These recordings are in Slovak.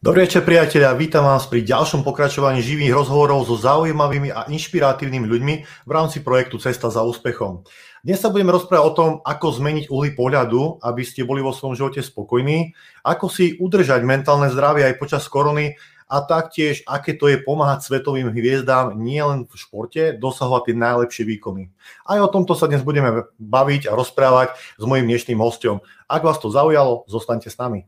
Dobrý večer priatelia, vítam vás pri ďalšom pokračovaní živých rozhovorov so zaujímavými a inšpiratívnymi ľuďmi v rámci projektu Cesta za úspechom. Dnes sa budeme rozprávať o tom, ako zmeniť uhly pohľadu, aby ste boli vo svojom živote spokojní, ako si udržať mentálne zdravie aj počas korony a taktiež, aké to je pomáhať svetovým hviezdám nielen v športe dosahovať tie najlepšie výkony. Aj o tomto sa dnes budeme baviť a rozprávať s mojim dnešným hostom. Ak vás to zaujalo, zostaňte s nami.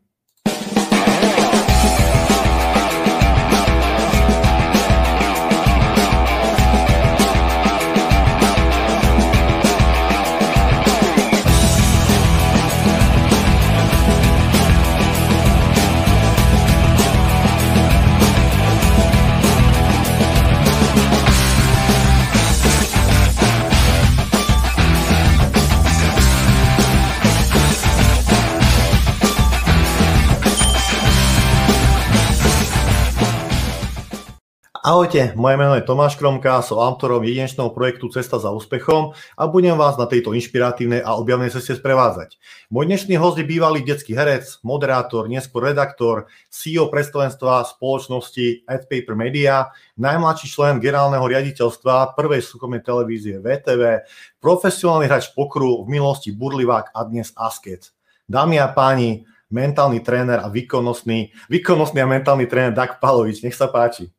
Ahojte, moje meno je Tomáš Kromka, som autorom jedinečného projektu Cesta za úspechom a budem vás na tejto inšpiratívnej a objavnej ceste sprevádzať. Môj dnešný host je bývalý detský herec, moderátor, neskôr redaktor, CEO predstavenstva spoločnosti AdPaper Media, najmladší člen generálneho riaditeľstva prvej súkromnej televízie VTV, profesionálny hráč pokru v minulosti Burlivák a dnes Asket. Dámy a páni, mentálny tréner a výkonnostný, výkonnostný a mentálny tréner Dak Palovič, nech sa páči.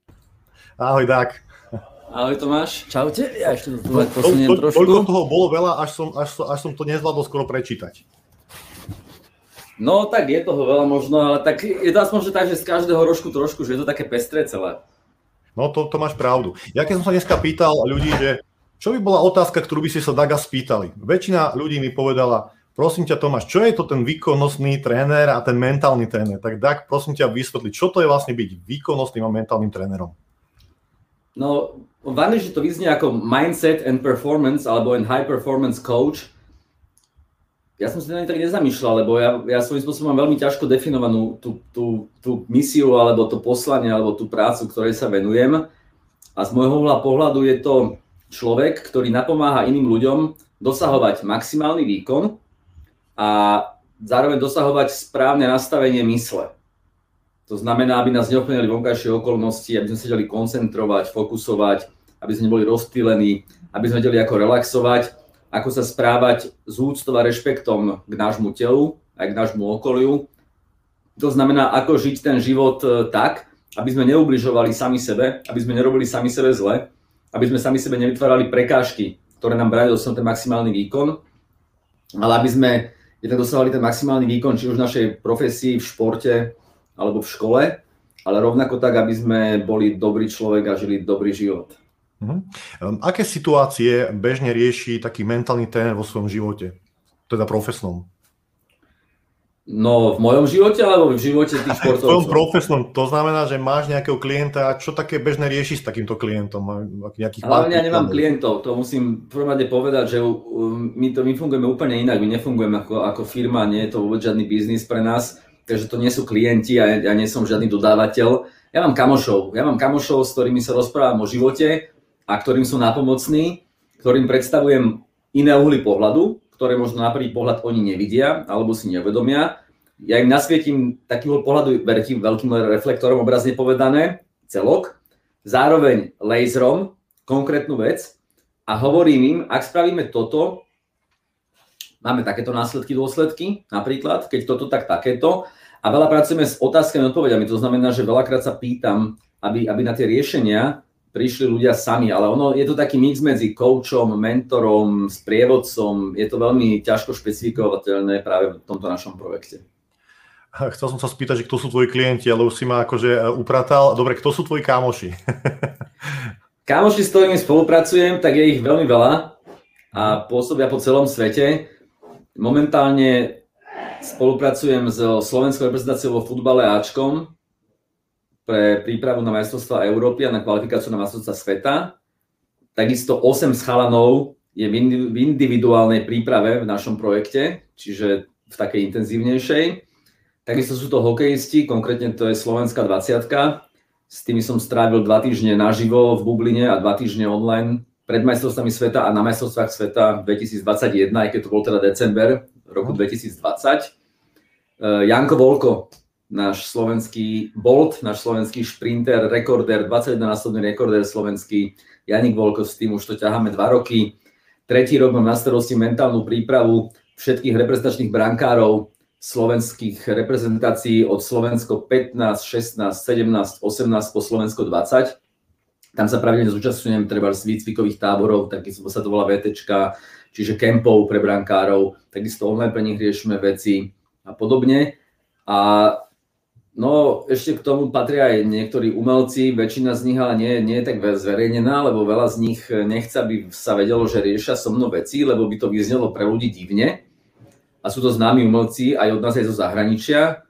Ahoj, Dák. Ahoj Tomáš, čaute. Ja ešte to tu posuniem to, to, trošku. Toľko toho bolo veľa, až som, až, až som to nezvládol skoro prečítať. No tak je toho veľa možno, ale tak je to aspoň že tak, že z každého rožku trošku, že je to také pestré celé. No to, to máš pravdu. Ja keď som sa dneska pýtal ľudí, že čo by bola otázka, ktorú by si sa Daga spýtali? Väčšina ľudí mi povedala, prosím ťa Tomáš, čo je to ten výkonnostný tréner a ten mentálny tréner? Tak Dag, prosím ťa vysvetli, čo to je vlastne byť výkonnostným a mentálnym trénerom? No, v angličtine to vyznie ako mindset and performance alebo and high performance coach. Ja som si na tak nezamýšľal, lebo ja, ja svojím spôsobom mám veľmi ťažko definovanú tú, tú, tú misiu alebo to poslanie alebo tú prácu, ktorej sa venujem. A z môjho pohľadu je to človek, ktorý napomáha iným ľuďom dosahovať maximálny výkon a zároveň dosahovať správne nastavenie mysle. To znamená, aby nás neoplňali vonkajšie okolnosti, aby sme sa vedeli koncentrovať, fokusovať, aby sme neboli rozptýlení, aby sme vedeli ako relaxovať, ako sa správať s úctou a rešpektom k nášmu telu, aj k nášmu okoliu. To znamená, ako žiť ten život e, tak, aby sme neubližovali sami sebe, aby sme nerobili sami sebe zle, aby sme sami sebe nevytvárali prekážky, ktoré nám bránia dosiahnuť ten maximálny výkon, ale aby sme jednak dosahovali ten maximálny výkon, či už v našej profesii, v športe, alebo v škole, ale rovnako tak, aby sme boli dobrý človek a žili dobrý život. Uh-huh. Aké situácie bežne rieši taký mentálny tréner vo svojom živote, teda profesnom? No, v mojom živote alebo v živote tých športovcov? V tvojom profesnom, to znamená, že máš nejakého klienta a čo také bežne rieši s takýmto klientom? Nejakých Ale ja nemám klientov, to musím v prvom rade povedať, že my, to, my fungujeme úplne inak, my nefungujeme ako, ako firma, nie je to vôbec žiadny biznis pre nás takže to nie sú klienti a ja, ja nie som žiadny dodávateľ. Ja mám kamošov, ja mám kamošov, s ktorými sa rozprávam o živote a ktorým sú napomocní, ktorým predstavujem iné uhly pohľadu, ktoré možno na prvý pohľad oni nevidia alebo si nevedomia. Ja im nasvietím taký pohľadu veľkým, veľkým reflektorom, obrazne povedané, celok, zároveň laserom, konkrétnu vec a hovorím im, ak spravíme toto, máme takéto následky, dôsledky, napríklad, keď toto, tak takéto. A veľa pracujeme s otázkami a odpovediami. To znamená, že veľakrát sa pýtam, aby, aby na tie riešenia prišli ľudia sami, ale ono je to taký mix medzi coachom, mentorom, sprievodcom. Je to veľmi ťažko špecifikovateľné práve v tomto našom projekte. Chcel som sa spýtať, že kto sú tvoji klienti, ale už si ma akože e, upratal. Dobre, kto sú tvoji kámoši? kámoši, s ktorými spolupracujem, tak je ich veľmi veľa a pôsobia po celom svete. Momentálne spolupracujem s slovenskou reprezentáciou vo futbale Ačkom pre prípravu na majstrovstvá Európy a na kvalifikáciu na majstrovstvá sveta. Takisto 8 schalanov je v individuálnej príprave v našom projekte, čiže v takej intenzívnejšej. Takisto sú to hokejisti, konkrétne to je Slovenská 20 S tými som strávil dva týždne naživo v Bubline a dva týždne online pred majstrovstvami sveta a na majstrovstvách sveta 2021, aj keď to bol teda december roku 2020. Uh, Janko Volko náš slovenský Bolt, náš slovenský šprinter, rekorder, 21-násobný rekorder slovenský, Janik Volko, s tým už to ťaháme dva roky. Tretí rok mám na starosti mentálnu prípravu všetkých reprezentačných brankárov slovenských reprezentácií od Slovensko 15, 16, 17, 18 po Slovensko 20. Tam sa pravidelne zúčastňujem treba z výcvikových táborov, taký sa to volá VTčka, čiže kempov pre brankárov, takisto online pre nich riešime veci a podobne. A No, ešte k tomu patria aj niektorí umelci, väčšina z nich ale nie, nie je tak zverejnená, lebo veľa z nich nechce, aby sa vedelo, že riešia so mnou veci, lebo by to vyznelo pre ľudí divne. A sú to známi umelci aj od nás, aj zo zahraničia.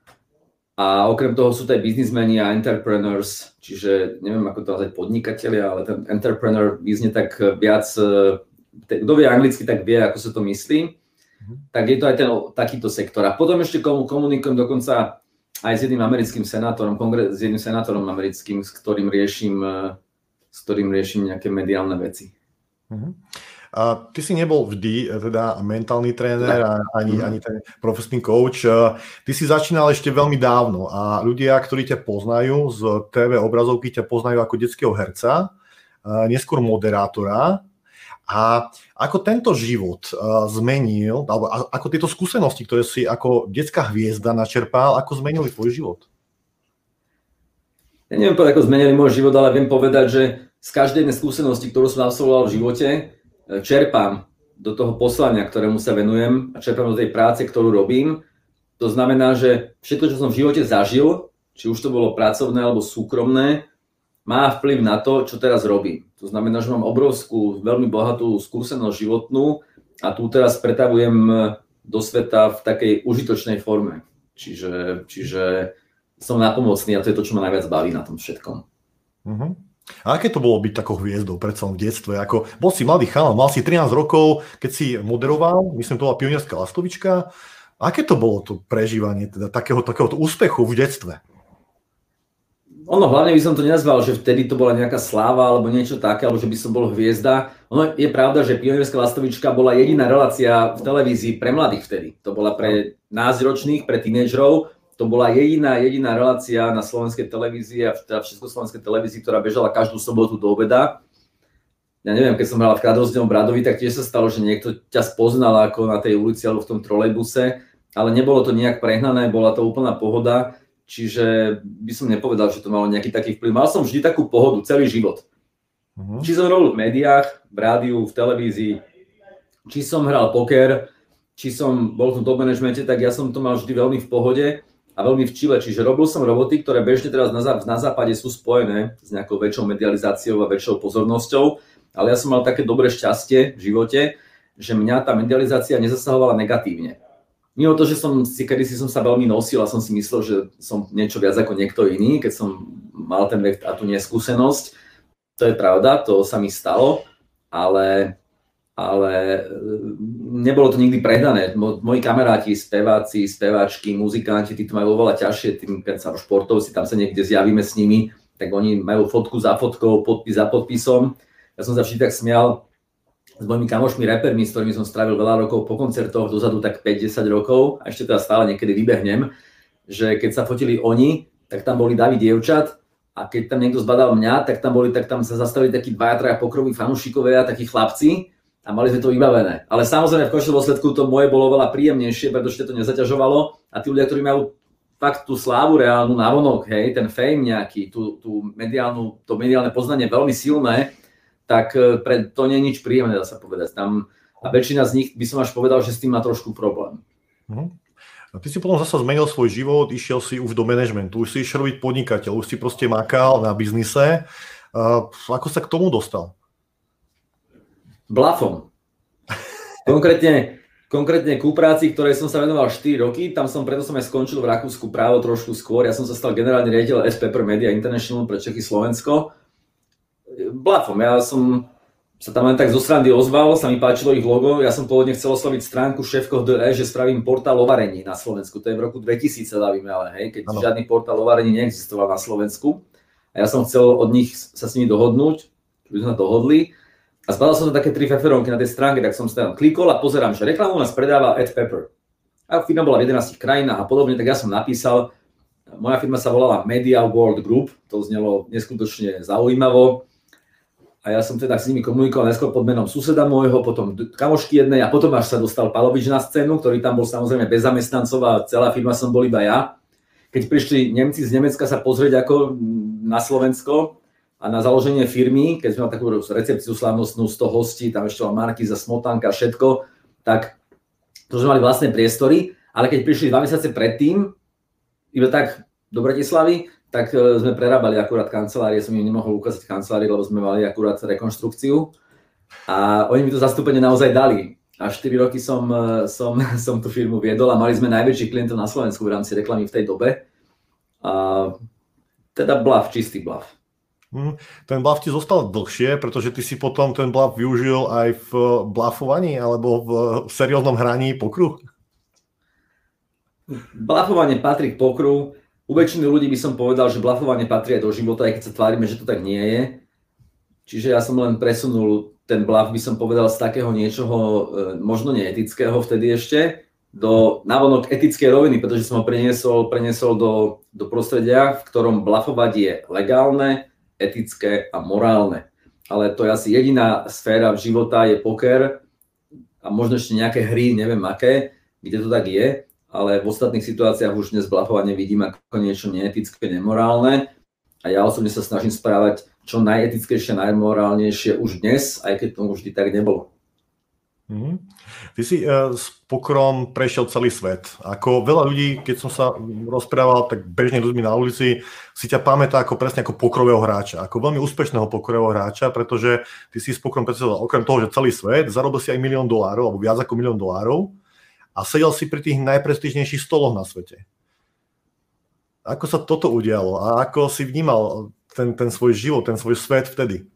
A okrem toho sú to aj biznismeni a entrepreneurs, čiže neviem, ako to nazvať podnikatelia, ale ten entrepreneur vyznie tak viac, e, kto vie anglicky, tak vie, ako sa to myslí. Mhm. Tak je to aj ten takýto sektor. A potom ešte komunikujem dokonca aj s jedným americkým senátorom, kongre- s jedným senátorom americkým, s ktorým riešim, e, s ktorým riešim nejaké mediálne veci. Uh-huh. A ty si nebol vždy e, teda mentálny tréner a ani, uh-huh. ani ten profesný coach. E, ty si začínal ešte veľmi dávno a ľudia, ktorí ťa poznajú z TV obrazovky, ťa poznajú ako detského herca, neskôr moderátora a ako tento život zmenil, alebo ako tieto skúsenosti, ktoré si ako detská hviezda načerpal, ako zmenili tvoj život? Ja neviem povedať, ako zmenili môj život, ale viem povedať, že z každej skúsenosti, ktorú som absolvoval v živote, čerpám do toho poslania, ktorému sa venujem a čerpám do tej práce, ktorú robím. To znamená, že všetko, čo som v živote zažil, či už to bolo pracovné alebo súkromné, má vplyv na to, čo teraz robím. To znamená, že mám obrovskú, veľmi bohatú skúsenosť životnú a tu teraz pretavujem do sveta v takej užitočnej forme. Čiže, čiže som napomocný a to je to, čo ma najviac baví na tom všetkom. Uh-huh. A aké to bolo byť takou hviezdou predsa v detstve? Ako, bol si mladý chalan, mal si 13 rokov, keď si moderoval, myslím, to bola pionierská lastovička. Aké to bolo to prežívanie teda, takého, takéhoto úspechu v detstve? ono hlavne by som to nenazval, že vtedy to bola nejaká sláva alebo niečo také, alebo že by som bol hviezda. Ono je pravda, že Pionierská lastovička bola jediná relácia v televízii pre mladých vtedy. To bola pre nás ročných, pre tínedžerov. To bola jediná, jediná relácia na slovenskej televízii a teda v československej televízii, ktorá bežala každú sobotu do obeda. Ja neviem, keď som hral v Kadrozdenom Bradovi, tak tiež sa stalo, že niekto ťa spoznal ako na tej ulici alebo v tom trolejbuse, ale nebolo to nejak prehnané, bola to úplná pohoda Čiže by som nepovedal, že to malo nejaký taký vplyv. Mal som vždy takú pohodu celý život. Uh-huh. Či som robil v médiách, v rádiu, v televízii, či som hral poker, či som bol v top managemente, tak ja som to mal vždy veľmi v pohode a veľmi v čile. Čiže robil som roboty, ktoré bežne teraz na, na západe sú spojené s nejakou väčšou medializáciou a väčšou pozornosťou, ale ja som mal také dobré šťastie v živote, že mňa tá medializácia nezasahovala negatívne mimo to, že som si kedysi som sa veľmi nosil a som si myslel, že som niečo viac ako niekto iný, keď som mal ten vek a tú neskúsenosť, to je pravda, to sa mi stalo, ale, ale nebolo to nikdy prehnané. Moji kamaráti, speváci, speváčky, muzikanti, tí to majú oveľa ťažšie, tým, keď sa športovci, tam sa niekde zjavíme s nimi, tak oni majú fotku za fotkou, podpis za podpisom. Ja som sa vždy tak smial, s mojimi kamošmi, repermi, s ktorými som strávil veľa rokov po koncertoch, dozadu tak 5-10 rokov, a ešte teda stále niekedy vybehnem, že keď sa fotili oni, tak tam boli davy dievčat a keď tam niekto zbadal mňa, tak tam boli, tak tam sa zastavili takí dvaja, traja pokroví fanúšikovia, takí chlapci a mali sme to vybavené. Ale samozrejme v končnom dôsledku to moje bolo veľa príjemnejšie, pretože to nezaťažovalo a tí ľudia, ktorí majú fakt tú slávu reálnu navonok, hej, ten fame nejaký, tú, tú mediálnu, to mediálne poznanie veľmi silné, tak e, pre, to nie je nič príjemné, dá sa povedať. Tam, a väčšina z nich by som až povedal, že s tým má trošku problém. Uh-huh. A ty si potom zase zmenil svoj život, išiel si už do manažmentu, už si išiel robiť podnikateľ, už si proste makal na biznise. Uh, ako sa k tomu dostal? Blafom. Konkrétne, konkrétne ku práci, ktorej som sa venoval 4 roky, tam som preto som aj skončil v Rakúsku právo trošku skôr. Ja som sa stal generálny riaditeľ SP Media International pre Čechy Slovensko blafom. Ja som sa tam len tak zo srandy ozval, sa mi páčilo ich logo. Ja som pôvodne chcel osloviť stránku šéfko.de, že spravím portál o varení na Slovensku. To je v roku 2000 sa bavíme, ale hej, keď ano. žiadny portál o varení neexistoval na Slovensku. A ja som chcel od nich sa s nimi dohodnúť, by sme dohodli. A zbadal som tam také tri feferónky na tej stránke, tak som sa tam klikol a pozerám, že reklamu nás predáva Ed Pepper. A firma bola v 11 krajinách a podobne, tak ja som napísal, moja firma sa volala Media World Group, to znelo neskutočne zaujímavo. A ja som teda s nimi komunikoval najskôr pod menom suseda môjho, potom kamošky jednej a potom až sa dostal Palovič na scénu, ktorý tam bol samozrejme bez zamestnancov a celá firma som bol iba ja. Keď prišli Nemci z Nemecka sa pozrieť ako na Slovensko a na založenie firmy, keď sme mali takú recepciu slavnostnú 100 hostí, tam ešte bola za Smotanka, všetko, tak to sme mali vlastné priestory, ale keď prišli dva mesiace predtým, iba tak do Bratislavy, tak e, sme prerábali akurát kancelárie, som im nemohol ukázať kancelárie, lebo sme mali akurát rekonštrukciu. A oni mi to zastúpenie naozaj dali. A 4 roky som, e, som, som tú firmu viedol a mali sme najväčších klientov na Slovensku v rámci reklamy v tej dobe. A teda blav, čistý blav. Hmm, ten blav ti zostal dlhšie, pretože ty si potom ten blav využil aj v blafovaní alebo v serióznom hraní pokru? Blafovanie patrí k pokru u väčšiny ľudí by som povedal, že blafovanie patrí aj do života, aj keď sa tvárime, že to tak nie je. Čiže ja som len presunul ten blaf, by som povedal, z takého niečoho e, možno neetického vtedy ešte, do návonok etickej roviny, pretože som ho preniesol, preniesol do, do prostredia, v ktorom blafovať je legálne, etické a morálne. Ale to je asi jediná sféra života, je poker a možno ešte nejaké hry, neviem aké, kde to tak je ale v ostatných situáciách už dnes blafovanie vidím ako niečo neetické, nemorálne a ja osobne sa snažím správať čo najetickejšie, najmorálnejšie už dnes, aj keď to vždy tak nebolo. Mm. Ty si uh, s pokrom prešiel celý svet. Ako veľa ľudí, keď som sa rozprával, tak bežne ľuďmi na ulici si ťa pamätá ako presne ako pokrového hráča, ako veľmi úspešného pokrového hráča, pretože ty si s pokrom predstavoval okrem toho, že celý svet, zarobil si aj milión dolárov, alebo viac ako milión dolárov a sedel si pri tých najprestižnejších stoloch na svete. Ako sa toto udialo a ako si vnímal ten, ten svoj život, ten svoj svet vtedy?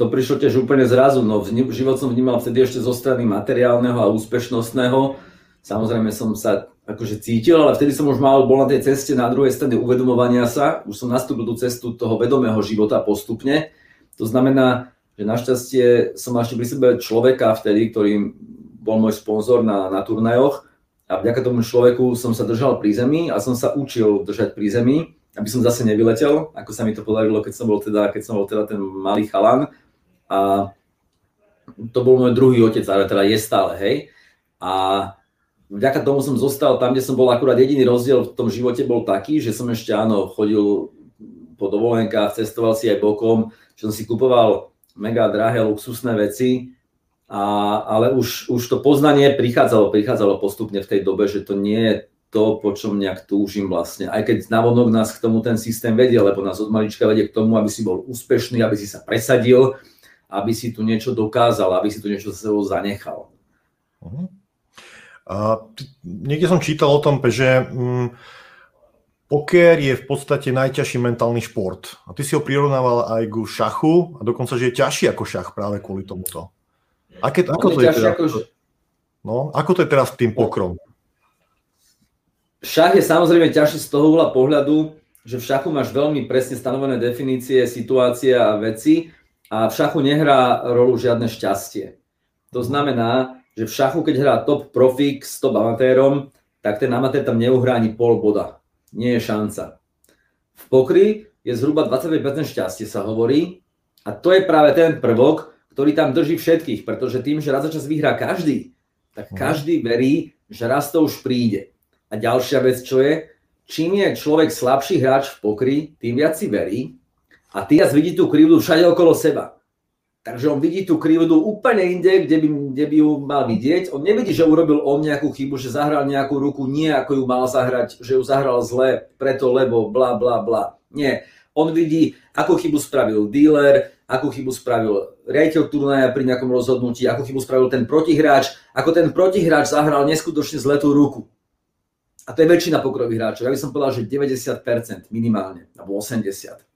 To prišlo tiež úplne zrazu, no život som vnímal vtedy ešte zo strany materiálneho a úspešnostného. Samozrejme som sa akože cítil, ale vtedy som už mal, bol na tej ceste na druhej strane uvedomovania sa, už som nastúpil tú cestu toho vedomého života postupne. To znamená, že našťastie som ešte pri sebe človeka vtedy, ktorý bol môj sponzor na, na turnajoch a vďaka tomu človeku som sa držal pri zemi a som sa učil držať pri zemi, aby som zase nevyletel, ako sa mi to podarilo, keď som bol teda, keď som bol teda ten malý chalan. A to bol môj druhý otec, ale teda je stále, hej. A vďaka tomu som zostal tam, kde som bol akurát jediný rozdiel v tom živote bol taký, že som ešte áno, chodil po dovolenkách, cestoval si aj bokom, že som si kupoval mega drahé luxusné veci, a, ale už, už to poznanie prichádzalo, prichádzalo postupne v tej dobe, že to nie je to, po čom nejak túžim vlastne. Aj keď navonok nás k tomu ten systém vedie, lebo nás od malička vedie k tomu, aby si bol úspešný, aby si sa presadil, aby si tu niečo dokázal, aby si tu niečo za sebou zanechal. Uh-huh. A, niekde som čítal o tom, že mm, poker je v podstate najťažší mentálny šport. A ty si ho prirovnával aj ku šachu a dokonca, že je ťažší ako šach práve kvôli tomuto. Aké, ako, to je teda, ako, no, ako to je teraz s tým pokrom? Šach je samozrejme ťažší z toho pohľadu, že v šachu máš veľmi presne stanovené definície, situácie a veci a v šachu nehrá rolu žiadne šťastie. To znamená, že v šachu, keď hrá top profík s top amatérom, tak ten amatér tam neuhrá ani pol boda. Nie je šanca. V pokry je zhruba 25% šťastie sa hovorí a to je práve ten prvok, ktorý tam drží všetkých, pretože tým, že raz za čas vyhrá každý, tak mhm. každý verí, že raz to už príde. A ďalšia vec, čo je, čím je človek slabší hráč v pokry, tým viac si verí a ty viac vidí tú krivdu všade okolo seba. Takže on vidí tú krivdu úplne inde, kde by, kde by ju mal vidieť. On nevidí, že urobil on nejakú chybu, že zahral nejakú ruku nie ako ju mal zahrať, že ju zahral zle, preto lebo bla bla bla. Nie. On vidí, akú chybu spravil dealer, akú chybu spravil riaditeľ turnaja pri nejakom rozhodnutí, akú chybu spravil ten protihráč, ako ten protihráč zahral neskutočne zletú ruku. A to je väčšina pokrových hráčov. Ja by som povedal, že 90% minimálne, alebo 80%.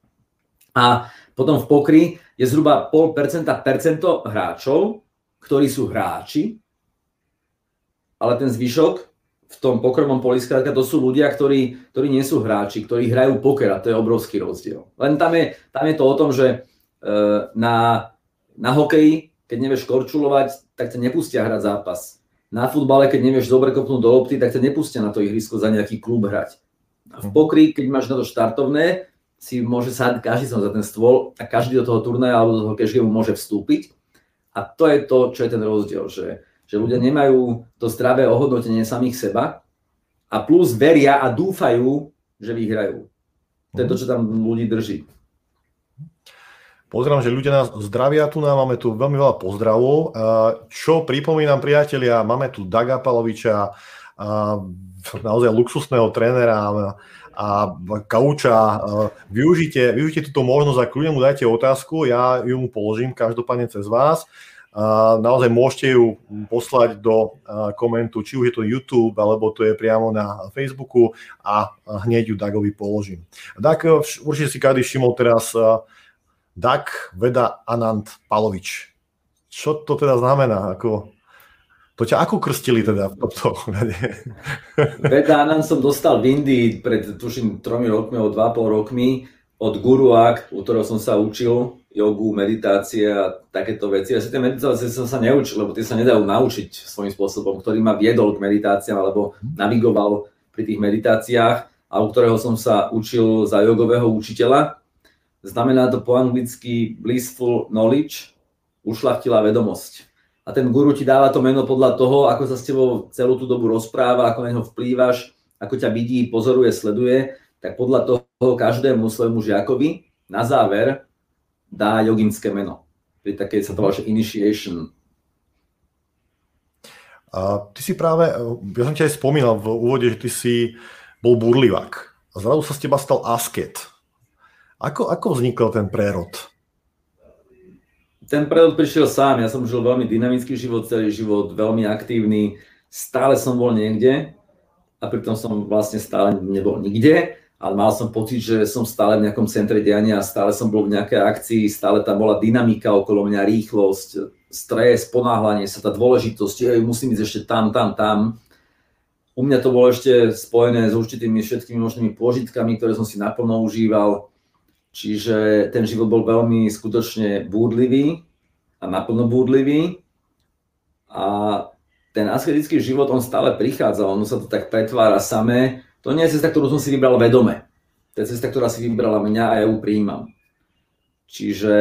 A potom v pokry je zhruba 0,5% percento hráčov, ktorí sú hráči, ale ten zvyšok v tom pokromom poli, to sú ľudia, ktorí, ktorí nie sú hráči, ktorí hrajú poker a to je obrovský rozdiel. Len tam je, tam je to o tom, že Eh, na, na hokeji, keď nevieš korčulovať, tak ťa nepustia hrať zápas. Na futbale, keď nevieš dobre kopnúť do lopty, tak ťa nepustia na to ihrisko za nejaký klub hrať. V pokry, keď máš na to štartovné, si môže sadť každý som za ten stôl a každý do toho turnaja alebo do toho cash môže vstúpiť. A to je to, čo je ten rozdiel, že, že ľudia nemajú to zdravé ohodnotenie samých seba a plus veria a dúfajú, že vyhrajú. To je to, čo tam ľudí drží. Pozerám, že ľudia nás zdravia tu, máme tu veľmi veľa pozdravov. Čo pripomínam, priatelia, máme tu Daga Paloviča, naozaj luxusného trénera a kauča. Využite, využite túto možnosť a kľudne mu dajte otázku, ja ju mu položím každopádne cez vás. Naozaj môžete ju poslať do komentu, či už je to YouTube, alebo to je priamo na Facebooku a hneď ju Dagovi položím. Dag, určite si každý všimol teraz Dak Veda Anand Palovič. Čo to teda znamená? Ako, to ťa ako krstili teda v tomto ohľade? Veda Anand som dostal v Indii pred tuším tromi rokmi, o dva pol rokmi od gurua, u ktorého som sa učil jogu, meditácie a takéto veci. Ja si tie meditácie som sa neučil, lebo tie sa nedajú naučiť svojím spôsobom, ktorý ma viedol k meditáciám alebo navigoval pri tých meditáciách a u ktorého som sa učil za jogového učiteľa Znamená to po anglicky blissful knowledge, ušlachtilá vedomosť. A ten guru ti dáva to meno podľa toho, ako sa s tebou celú tú dobu rozpráva, ako na neho vplývaš, ako ťa vidí, pozoruje, sleduje, tak podľa toho každému svojmu žiakovi na záver dá joginské meno. Pri takej sa to volá, initiation. A ty si práve, ja som ti aj spomínal v úvode, že ty si bol burlivák. A zrazu sa z teba stal asket. Ako, ako vznikol ten prerod? Ten prerod prišiel sám. Ja som žil veľmi dynamický život, celý život, veľmi aktívny. Stále som bol niekde a pritom som vlastne stále nebol nikde, ale mal som pocit, že som stále v nejakom centre diania, stále som bol v nejakej akcii, stále tam bola dynamika okolo mňa, rýchlosť, stres, ponáhľanie sa, tá dôležitosť, musím ísť ešte tam, tam, tam. U mňa to bolo ešte spojené s určitými všetkými možnými pôžitkami, ktoré som si naplno užíval Čiže ten život bol veľmi skutočne búdlivý a naplno búdlivý. A ten asketický život, on stále prichádza, ono sa to tak pretvára samé. To nie je cesta, ktorú som si vybral vedome. To je cesta, ktorá si vybrala mňa a ja ju prijímam. Čiže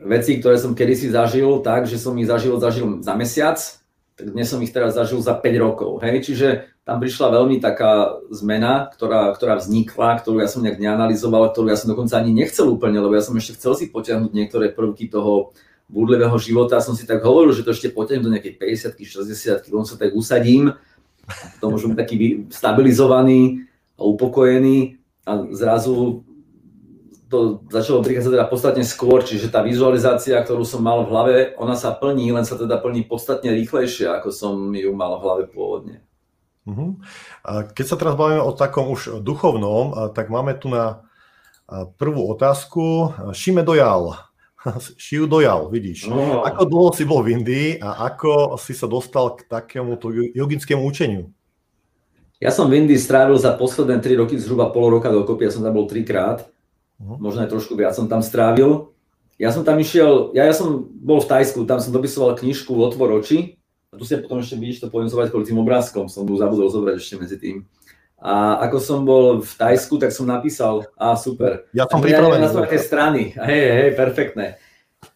veci, ktoré som kedysi zažil tak, že som ich zažil, zažil za mesiac, tak dnes som ich teraz zažil za 5 rokov. Hej? Čiže tam prišla veľmi taká zmena, ktorá, ktorá vznikla, ktorú ja som nejak neanalizoval, ktorú ja som dokonca ani nechcel úplne, lebo ja som ešte chcel si potiahnuť niektoré prvky toho búdlivého života som si tak hovoril, že to ešte potiahnem do nejakej 50 60 potom sa tak usadím, potom môžem taký stabilizovaný a upokojený a zrazu to začalo prichádzať teda podstatne skôr, čiže tá vizualizácia, ktorú som mal v hlave, ona sa plní, len sa teda plní podstatne rýchlejšie, ako som ju mal v hlave pôvodne. Uh-huh. Keď sa teraz bavíme o takom už duchovnom, tak máme tu na prvú otázku. Šime dojal. Šiu dojal, vidíš. No. Ako dlho si bol v Indii a ako si sa dostal k takému joginskému učeniu? Ja som v Indii strávil za posledné 3 roky zhruba pol roka dokopy, ja som tam bol trikrát, uh-huh. možno aj trošku viac som tam strávil. Ja som tam išiel, ja, ja som bol v Tajsku, tam som dopisoval knižku Otvor oči, a tu si potom ešte vidíš to poviem zovať kvôli tým obrázkom, som mu zabudol zobrať ešte medzi tým. A ako som bol v Tajsku, tak som napísal, a super. Ja som pripravený. Ja také strany, hej, hej, perfektné.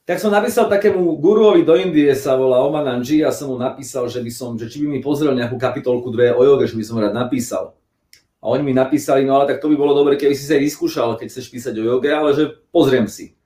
Tak som napísal takému guruovi do Indie, sa volá Omananji, a som mu napísal, že by som, že či by mi pozrel nejakú kapitolku dve o joge, že by som rád napísal. A oni mi napísali, no ale tak to by bolo dobre, keby si sa vyskúšal, keď chceš písať o joge, ale že pozriem si.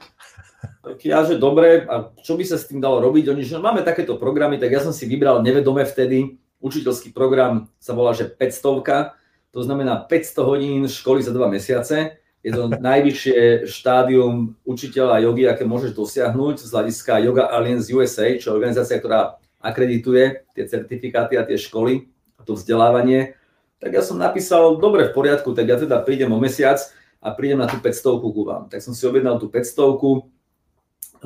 Tak ja, že dobre, a čo by sa s tým dalo robiť? Oni, že máme takéto programy, tak ja som si vybral nevedome vtedy, učiteľský program sa volá, že 500, to znamená 500 hodín školy za 2 mesiace. Je to najvyššie štádium učiteľa jogy, aké môžeš dosiahnuť z hľadiska Yoga Alliance USA, čo je organizácia, ktorá akredituje tie certifikáty a tie školy a to vzdelávanie. Tak ja som napísal, dobre, v poriadku, tak ja teda prídem o mesiac a prídem na tú 500 ku vám. Tak som si objednal tú 500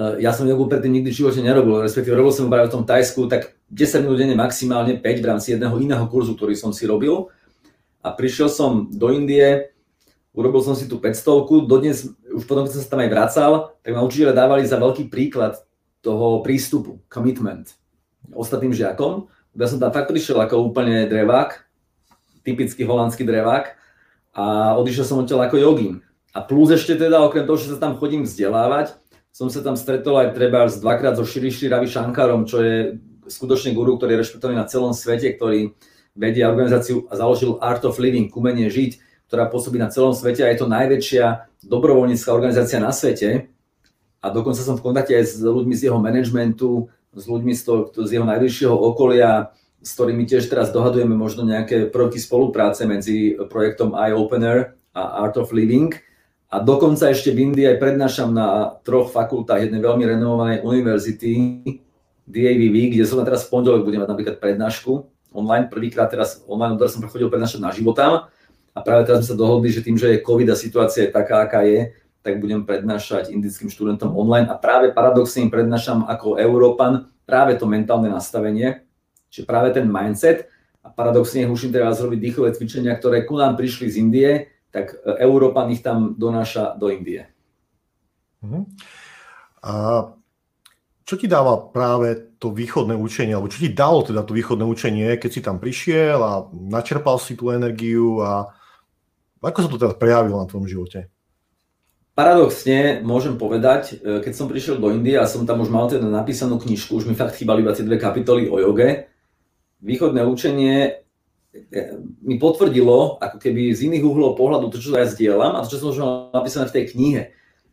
Eh, ja som jogu predtým nikdy v živote nerobil, respektíve robil som práve v tom Tajsku tak 10 minút denne, maximálne 5 v rámci jedného iného kurzu, ktorý som si robil. A prišiel som do Indie, urobil som si tú 500 dodnes, už potom, keď som sa tam aj vracal, tak ma učiteľe dávali za veľký príklad toho prístupu, commitment ostatným žiakom. Ja som tam fakt prišiel ako úplne drevák, typický holandský drevák a odišiel som odtiaľ ako jogín. A plus ešte teda, okrem toho, že sa tam chodím vzdelávať, som sa tam stretol aj treba z dvakrát so Širišri Ravi Šankarom, čo je skutočne guru, ktorý je rešpektovaný na celom svete, ktorý vedia organizáciu a založil Art of Living, umenie žiť, ktorá pôsobí na celom svete a je to najväčšia dobrovoľnícka organizácia na svete. A dokonca som v kontakte aj s ľuďmi z jeho managementu, s ľuďmi z, toho, z jeho najbližšieho okolia, s ktorými tiež teraz dohadujeme možno nejaké prvky spolupráce medzi projektom Eye Opener a Art of Living. A dokonca ešte v Indii aj prednášam na troch fakultách jednej veľmi renovovanej univerzity, DAVV, kde som teraz v pondelok budem mať napríklad prednášku online. Prvýkrát teraz online, odraz som prechodil prednášať na životám a práve teraz sme sa dohodli, že tým, že je COVID a situácia je taká, aká je, tak budem prednášať indickým študentom online a práve paradoxne im prednášam ako Európan práve to mentálne nastavenie, čiže práve ten mindset a paradoxne už im treba zrobiť dýchové cvičenia, ktoré ku nám prišli z Indie, tak e, Európan ich tam donáša do Indie. Uh-huh. A čo ti dáva práve to východné učenie, alebo čo ti dalo teda to východné učenie, keď si tam prišiel a načerpal si tú energiu a ako sa to teda prejavilo na tvojom živote? Paradoxne môžem povedať, e, keď som prišiel do Indie a som tam už mal teda napísanú knižku, už mi fakt chýbali iba tie dve kapitoly o joge, východné učenie mi potvrdilo, ako keby z iných uhlov pohľadu to, čo ja zdieľam a to, čo som už napísané v tej knihe.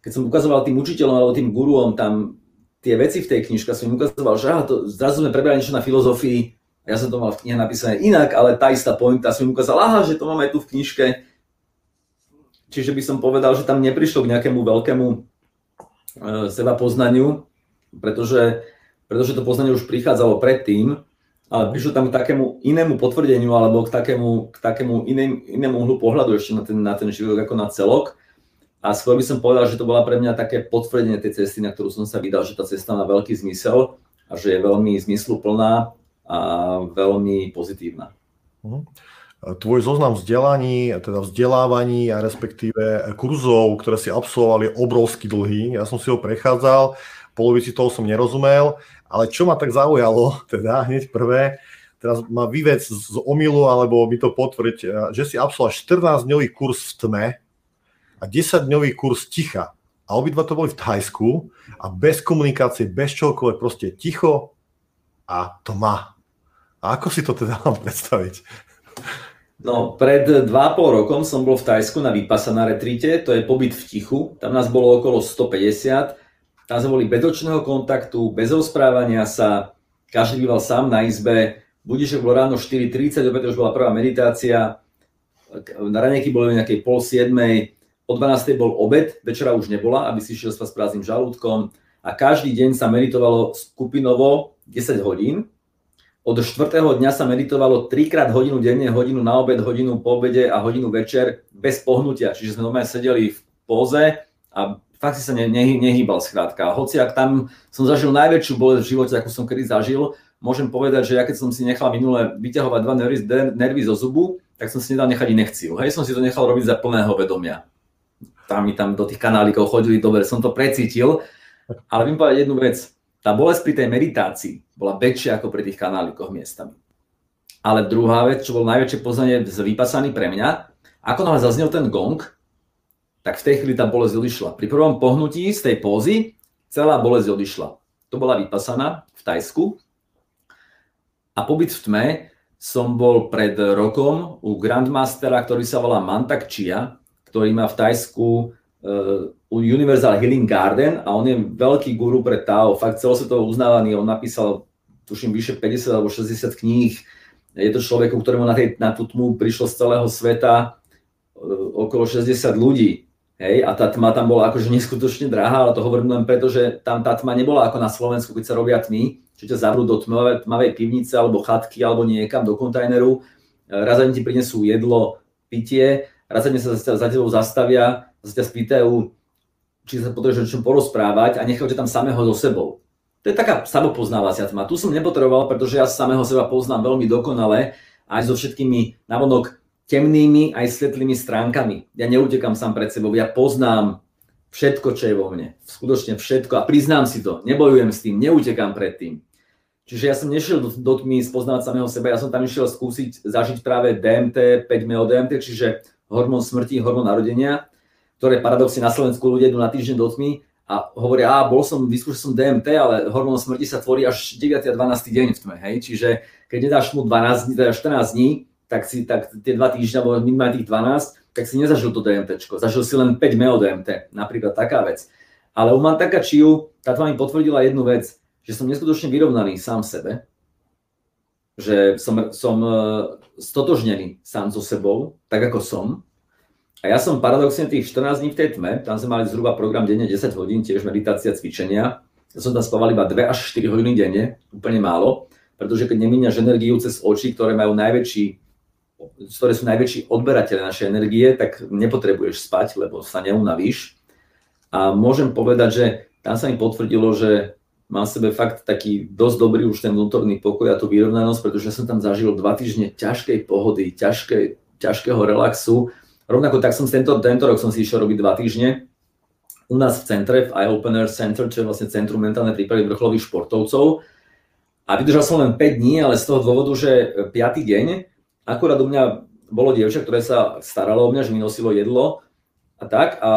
Keď som ukazoval tým učiteľom alebo tým guruom tam tie veci v tej knižke, som im ukazoval, že aha, to, zrazu sme prebrali niečo na filozofii, ja som to mal v knihe napísané inak, ale tá istá pointa, som im ukázal, aha, že to máme tu v knižke. Čiže by som povedal, že tam neprišlo k nejakému veľkému e, seba poznaniu, pretože, pretože to poznanie už prichádzalo predtým, ale prišlo tam k takému inému potvrdeniu alebo k takému, k takému iném, inému uhlu pohľadu ešte na ten, na ten život ako na celok. A skôr by som povedal, že to bola pre mňa také potvrdenie tej cesty, na ktorú som sa vydal, že tá cesta má veľký zmysel a že je veľmi zmysluplná a veľmi pozitívna. Uh-huh. Tvoj zoznam vzdelaní, teda vzdelávaní a respektíve kurzov, ktoré si absolvoval, je obrovský dlhý. Ja som si ho prechádzal, polovici toho som nerozumel ale čo ma tak zaujalo, teda hneď prvé, teraz ma vyvec z omilu, alebo mi to potvrď, eh, že si absolvoval 14-dňový kurz v tme a 10-dňový kurz ticha. A obidva to boli v Thajsku a bez komunikácie, bez čokoľvek, proste ticho a tma. A ako si to teda mám predstaviť? No, pred 2,5 rokom som bol v Tajsku na Vipassana retríte, to je pobyt v tichu, tam nás bolo okolo 150 tam sme boli bez očného kontaktu, bez rozprávania sa, každý býval sám na izbe, budišek bol ráno 4.30, opäť už bola prvá meditácia, na ranejky boli nejakej pol siedmej, o 12. bol obed, večera už nebola, aby si šiel spať s prázdnym žalúdkom a každý deň sa meditovalo skupinovo 10 hodín. Od 4. dňa sa meditovalo 3 krát hodinu denne, hodinu na obed, hodinu po obede a hodinu večer bez pohnutia. Čiže sme normálne sedeli v póze a fakt si sa ne, ne, nehýbal skrátka. Hoci ak tam som zažil najväčšiu bolesť v živote, akú som kedy zažil, môžem povedať, že ja keď som si nechal minule vyťahovať dva nervy, nervy zo zubu, tak som si nedal nechať inekciu. Hej, som si to nechal robiť za plného vedomia. Tam mi tam do tých kanálikov chodili, dobre, som to precítil, ale viem povedať jednu vec. Tá bolesť pri tej meditácii bola väčšia ako pri tých kanálikoch miestami. Ale druhá vec, čo bol najväčšie poznanie z vypasaný pre mňa, ako náhle zaznel ten gong, tak v tej chvíli tá bolesť odišla. Pri prvom pohnutí z tej pózy celá bolesť odišla. To bola vypasaná v Tajsku. A pobyt v tme som bol pred rokom u Grandmastera, ktorý sa volá Mantak Chia, ktorý má v Tajsku uh, Universal Healing Garden a on je veľký guru pre Tao, fakt celosvetovo uznávaný, on napísal tuším vyše 50 alebo 60 kníh. Je to človek, ktorému na, tej, na tú tmu prišlo z celého sveta uh, okolo 60 ľudí. Hej, a tá tma tam bola akože neskutočne drahá, ale to hovorím len preto, že tam tá tma nebola ako na Slovensku, keď sa robia tmy, že ťa zavrú do tmavej, tmavej pivnice alebo chatky alebo niekam do kontajneru, raz ti prinesú jedlo, pitie, raz sa za, za tebou zastavia, sa ťa spýtajú, či sa potrebuješ o čom porozprávať a nechajú ťa tam samého so sebou. To je taká samopoznávacia tma. Tu som nepotreboval, pretože ja samého seba poznám veľmi dokonale, aj so všetkými navonok temnými aj svetlými stránkami. Ja neutekam sám pred sebou, ja poznám všetko, čo je vo mne. Skutočne všetko a priznám si to. Nebojujem s tým, neutekam pred tým. Čiže ja som nešiel do, do tmy spoznávať samého seba, ja som tam išiel skúsiť zažiť práve DMT, 5 meo DMT, čiže hormón smrti, hormón narodenia, ktoré paradoxne na Slovensku ľudia idú na týždeň do tmy a hovoria, a bol som, vyskúšal som DMT, ale hormón smrti sa tvorí až 9. a 12. deň v tme, hej, čiže keď nedáš mu 12 dní, teda 14 dní, tak si tak tie dva týždňa, alebo minimálne tých 12, tak si nezažil to DMT, zažil si len 5 meo DMT, napríklad taká vec. Ale u Mantaka Chiu, táto mi potvrdila jednu vec, že som neskutočne vyrovnaný sám sebe, že som, som e, stotožnený sám so sebou, tak ako som, a ja som paradoxne tých 14 dní v tej tme, tam sme mali zhruba program denne 10 hodín, tiež meditácia, cvičenia. Ja som tam spával iba 2 až 4 hodiny denne, úplne málo, pretože keď nemíňaš energiu cez oči, ktoré majú najväčší, ktoré sú najväčší odberateľe našej energie, tak nepotrebuješ spať, lebo sa neunavíš. A môžem povedať, že tam sa mi potvrdilo, že mám v sebe fakt taký dosť dobrý už ten vnútorný pokoj a tú vyrovnanosť, pretože som tam zažil dva týždne ťažkej pohody, ťažkej, ťažkého relaxu, Rovnako tak som tento, tento rok som si išiel robiť dva týždne u nás v centre, v Eye Opener Center, čo je vlastne Centrum mentálnej prípravy vrcholových športovcov. A vydržal som len 5 dní, ale z toho dôvodu, že 5. deň, akurát u mňa bolo dievča, ktoré sa staralo o mňa, že mi nosilo jedlo a tak. A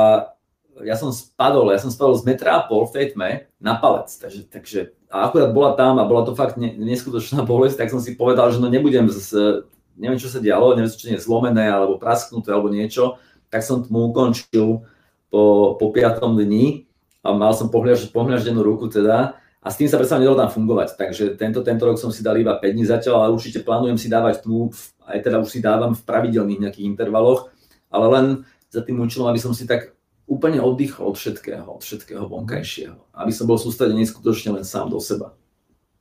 ja som spadol, ja som spadol z metra a pol v tej tme na palec. Takže, takže a akurát bola tam a bola to fakt neskutočná bolesť, tak som si povedal, že no nebudem z, neviem, čo sa dialo, neviem, či nie je zlomené alebo prasknuté alebo niečo, tak som mu ukončil po, po piatom dni a mal som pohľaž, pohľaždenú ruku teda a s tým sa predsa nedalo tam fungovať. Takže tento, tento rok som si dal iba 5 dní zatiaľ, ale určite plánujem si dávať tmu, aj teda už si dávam v pravidelných nejakých intervaloch, ale len za tým účelom, aby som si tak úplne oddychol od všetkého, od všetkého vonkajšieho. Aby som bol sústredený skutočne len sám do seba.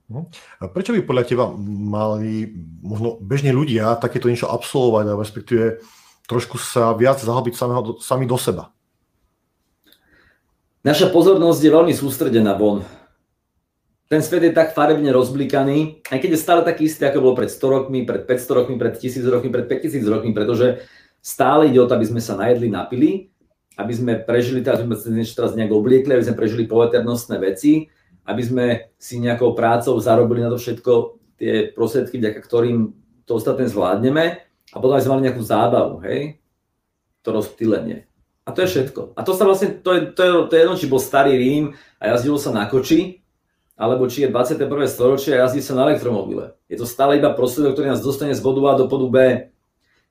Mhm. A prečo by podľa teba mali možno bežní ľudia takéto niečo absolvovať a respektíve trošku sa viac zahlbiť samého, sami do seba? Naša pozornosť je veľmi sústredená von. Ten svet je tak farebne rozblikaný, aj keď je stále taký istý, ako bol pred 100 rokmi, pred 500 rokmi, pred 1000 rokmi, pred 5000 rokmi, pretože stále ide o to, aby sme sa najedli, napili, aby sme prežili, teraz sme sa teraz nejak obliekli, aby sme prežili poveternostné veci, aby sme si nejakou prácou zarobili na to všetko tie prostriedky, vďaka ktorým to ostatné zvládneme a potom aj sme mali nejakú zábavu, hej? To rozptýlenie. A to je všetko. A to sa vlastne, to je, to je, to je jedno, či bol starý Rím a jazdilo sa na koči, alebo či je 21. storočie a jazdí sa na elektromobile. Je to stále iba prostriedok, ktorý nás dostane z bodu A do bodu B.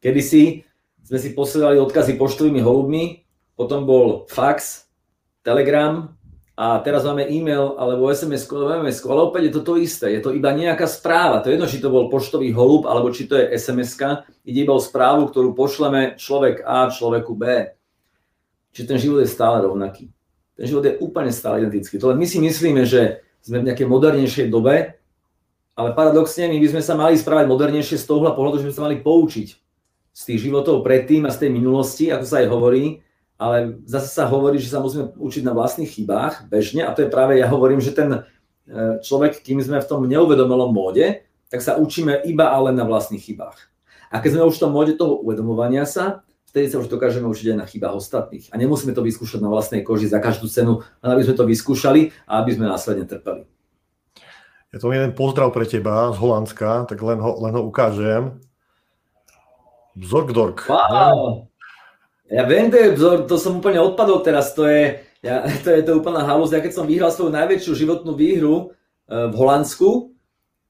Kedysi sme si posielali odkazy poštovými holubmi, potom bol fax, telegram, a teraz máme e-mail alebo SMS, MMS, ale opäť je to to isté, je to iba nejaká správa. To je jedno, či to bol poštový holub, alebo či to je sms ide iba o správu, ktorú pošleme človek A človeku B. Čiže ten život je stále rovnaký. Ten život je úplne stále identický. To len my si myslíme, že sme v nejakej modernejšej dobe, ale paradoxne my by sme sa mali správať modernejšie z toho pohľadu, že by sme sa mali poučiť z tých životov predtým a z tej minulosti, ako sa aj hovorí, ale zase sa hovorí, že sa musíme učiť na vlastných chybách bežne a to je práve, ja hovorím, že ten e, človek, kým sme v tom neuvedomelom móde, tak sa učíme iba ale na vlastných chybách. A keď sme už v tom móde toho uvedomovania sa, vtedy sa už dokážeme učiť aj na chybách ostatných. A nemusíme to vyskúšať na vlastnej koži za každú cenu, len aby sme to vyskúšali a aby sme následne trpeli. Je to jeden pozdrav pre teba z Holandska, tak len ho, len ho ukážem. Zorgdork. Wow. Ja viem, to, je, to som úplne odpadol teraz, to je, ja, to je to úplná halúz. Ja keď som vyhral svoju najväčšiu životnú výhru uh, v Holandsku,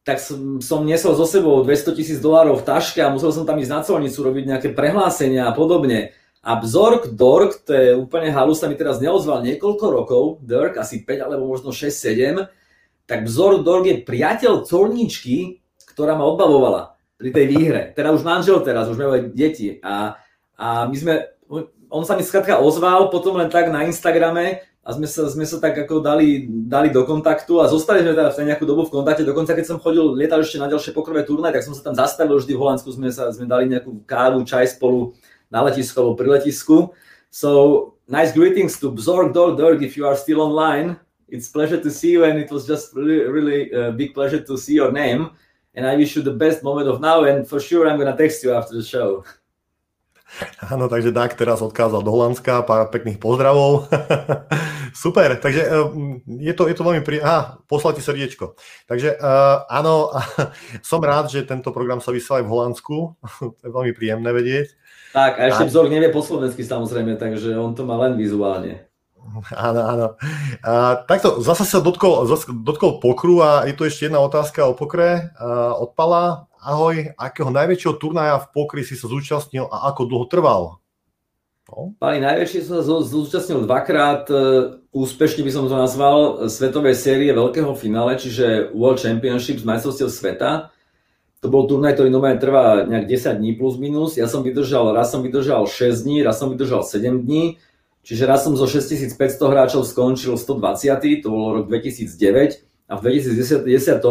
tak som, som nesol so sebou 200 tisíc dolárov v taške a musel som tam ísť na colnicu robiť nejaké prehlásenia a podobne. A Bzork Dork, to je úplne halus, sa mi teraz neozval niekoľko rokov, Dirk, asi 5 alebo možno 6-7, tak Bzork Dork je priateľ colničky, ktorá ma odbavovala pri tej výhre. Teda už manžel teraz, už majú deti. A, a my sme on sa mi skrátka ozval potom len tak na Instagrame a sme sa, sme sa tak ako dali, dali do kontaktu a zostali sme teda v nejakú dobu v kontakte. Dokonca keď som chodil, lietal ešte na ďalšie pokrové turnaje, tak som sa tam zastavil vždy v Holandsku, sme, sa, sme dali nejakú kávu, čaj spolu na letisku alebo pri letisku. So, nice greetings to Bzorg Dorg if you are still online. It's pleasure to see you and it was just really, really a big pleasure to see your name. And I wish you the best moment of now and for sure I'm gonna text you after the show. Áno, takže Dak teraz odkázal do Holandska, pár pekných pozdravov. Super, takže eh, je to, je to veľmi príjemné. Aha, poslal ti srdiečko. Takže uh, áno, som rád, že tento program sa vysiela aj v Holandsku. to je veľmi príjemné vedieť. Tak, a ešte vzor nevie po slovensky samozrejme, takže on to má len vizuálne. Áno, áno. A, takto, zase sa dotkol, zase dotkol pokru a je tu ešte jedna otázka o pokre a, od Pala. Ahoj, akého najväčšieho turnaja v pokri si sa zúčastnil a ako dlho trval? No. Pani, najväčší som sa zúčastnil dvakrát, e, úspešne by som to nazval, svetovej série veľkého finále, čiže World Championships, majstrovstiev sveta. To bol turnaj, ktorý normálne trvá nejak 10 dní plus minus. Ja som vydržal, raz som vydržal 6 dní, raz som vydržal 7 dní. Čiže raz som zo 6500 hráčov skončil 120, to bolo rok 2009 a v 2010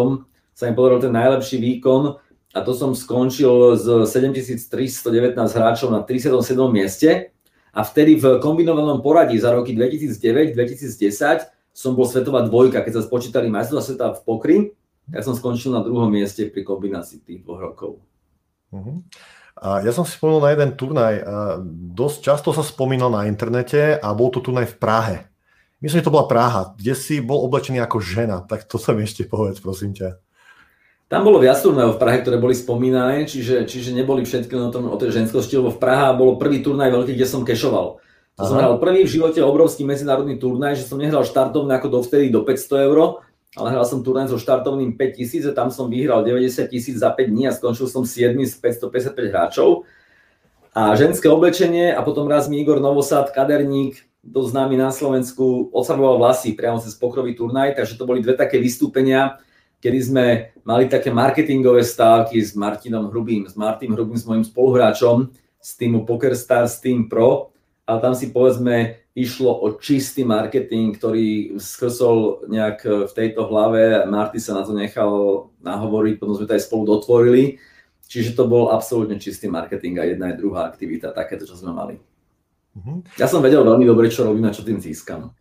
sa mi podaril ten najlepší výkon a to som skončil z 7319 hráčov na 37. mieste a vtedy v kombinovanom poradí za roky 2009-2010 som bol svetová dvojka, keď sa spočítali majstrovstvá sveta v pokry, tak som skončil na druhom mieste pri kombinácii tých dvoch rokov. Uh-huh. A ja som si spomenul na jeden turnaj. Dosť často sa spomínal na internete a bol to turnaj v Prahe. Myslím, že to bola Praha, kde si bol oblečený ako žena. Tak to sa mi ešte povedz, prosím ťa. Tam bolo viac turnajov v Prahe, ktoré boli spomínané, čiže, čiže neboli všetky o, tom, o tej ženskosti, lebo v Praha bolo prvý turnaj veľký, kde som kešoval. To som hral prvý v živote obrovský medzinárodný turnaj, že som nehral štartovne ako dovtedy do 500 eur, ale hral som turnaj so štartovným 5000 a tam som vyhral 90 tisíc za 5 dní a skončil som 7 z 555 hráčov. A ženské oblečenie a potom raz mi Igor Novosad, kaderník, dosť známy na Slovensku, odfarboval vlasy priamo cez pokrový turnaj, takže to boli dve také vystúpenia, kedy sme mali také marketingové stávky s Martinom Hrubým, s Martin Hrubým, s mojim spoluhráčom z týmu PokerStars Team Pro, ale tam si povedzme išlo o čistý marketing, ktorý skrsol nejak v tejto hlave. Marty sa na to nechal nahovoriť, potom sme to aj spolu dotvorili. Čiže to bol absolútne čistý marketing a jedna aj druhá aktivita, takéto, čo sme mali. Uh-huh. Ja som vedel veľmi dobre, čo robím a čo tým získam.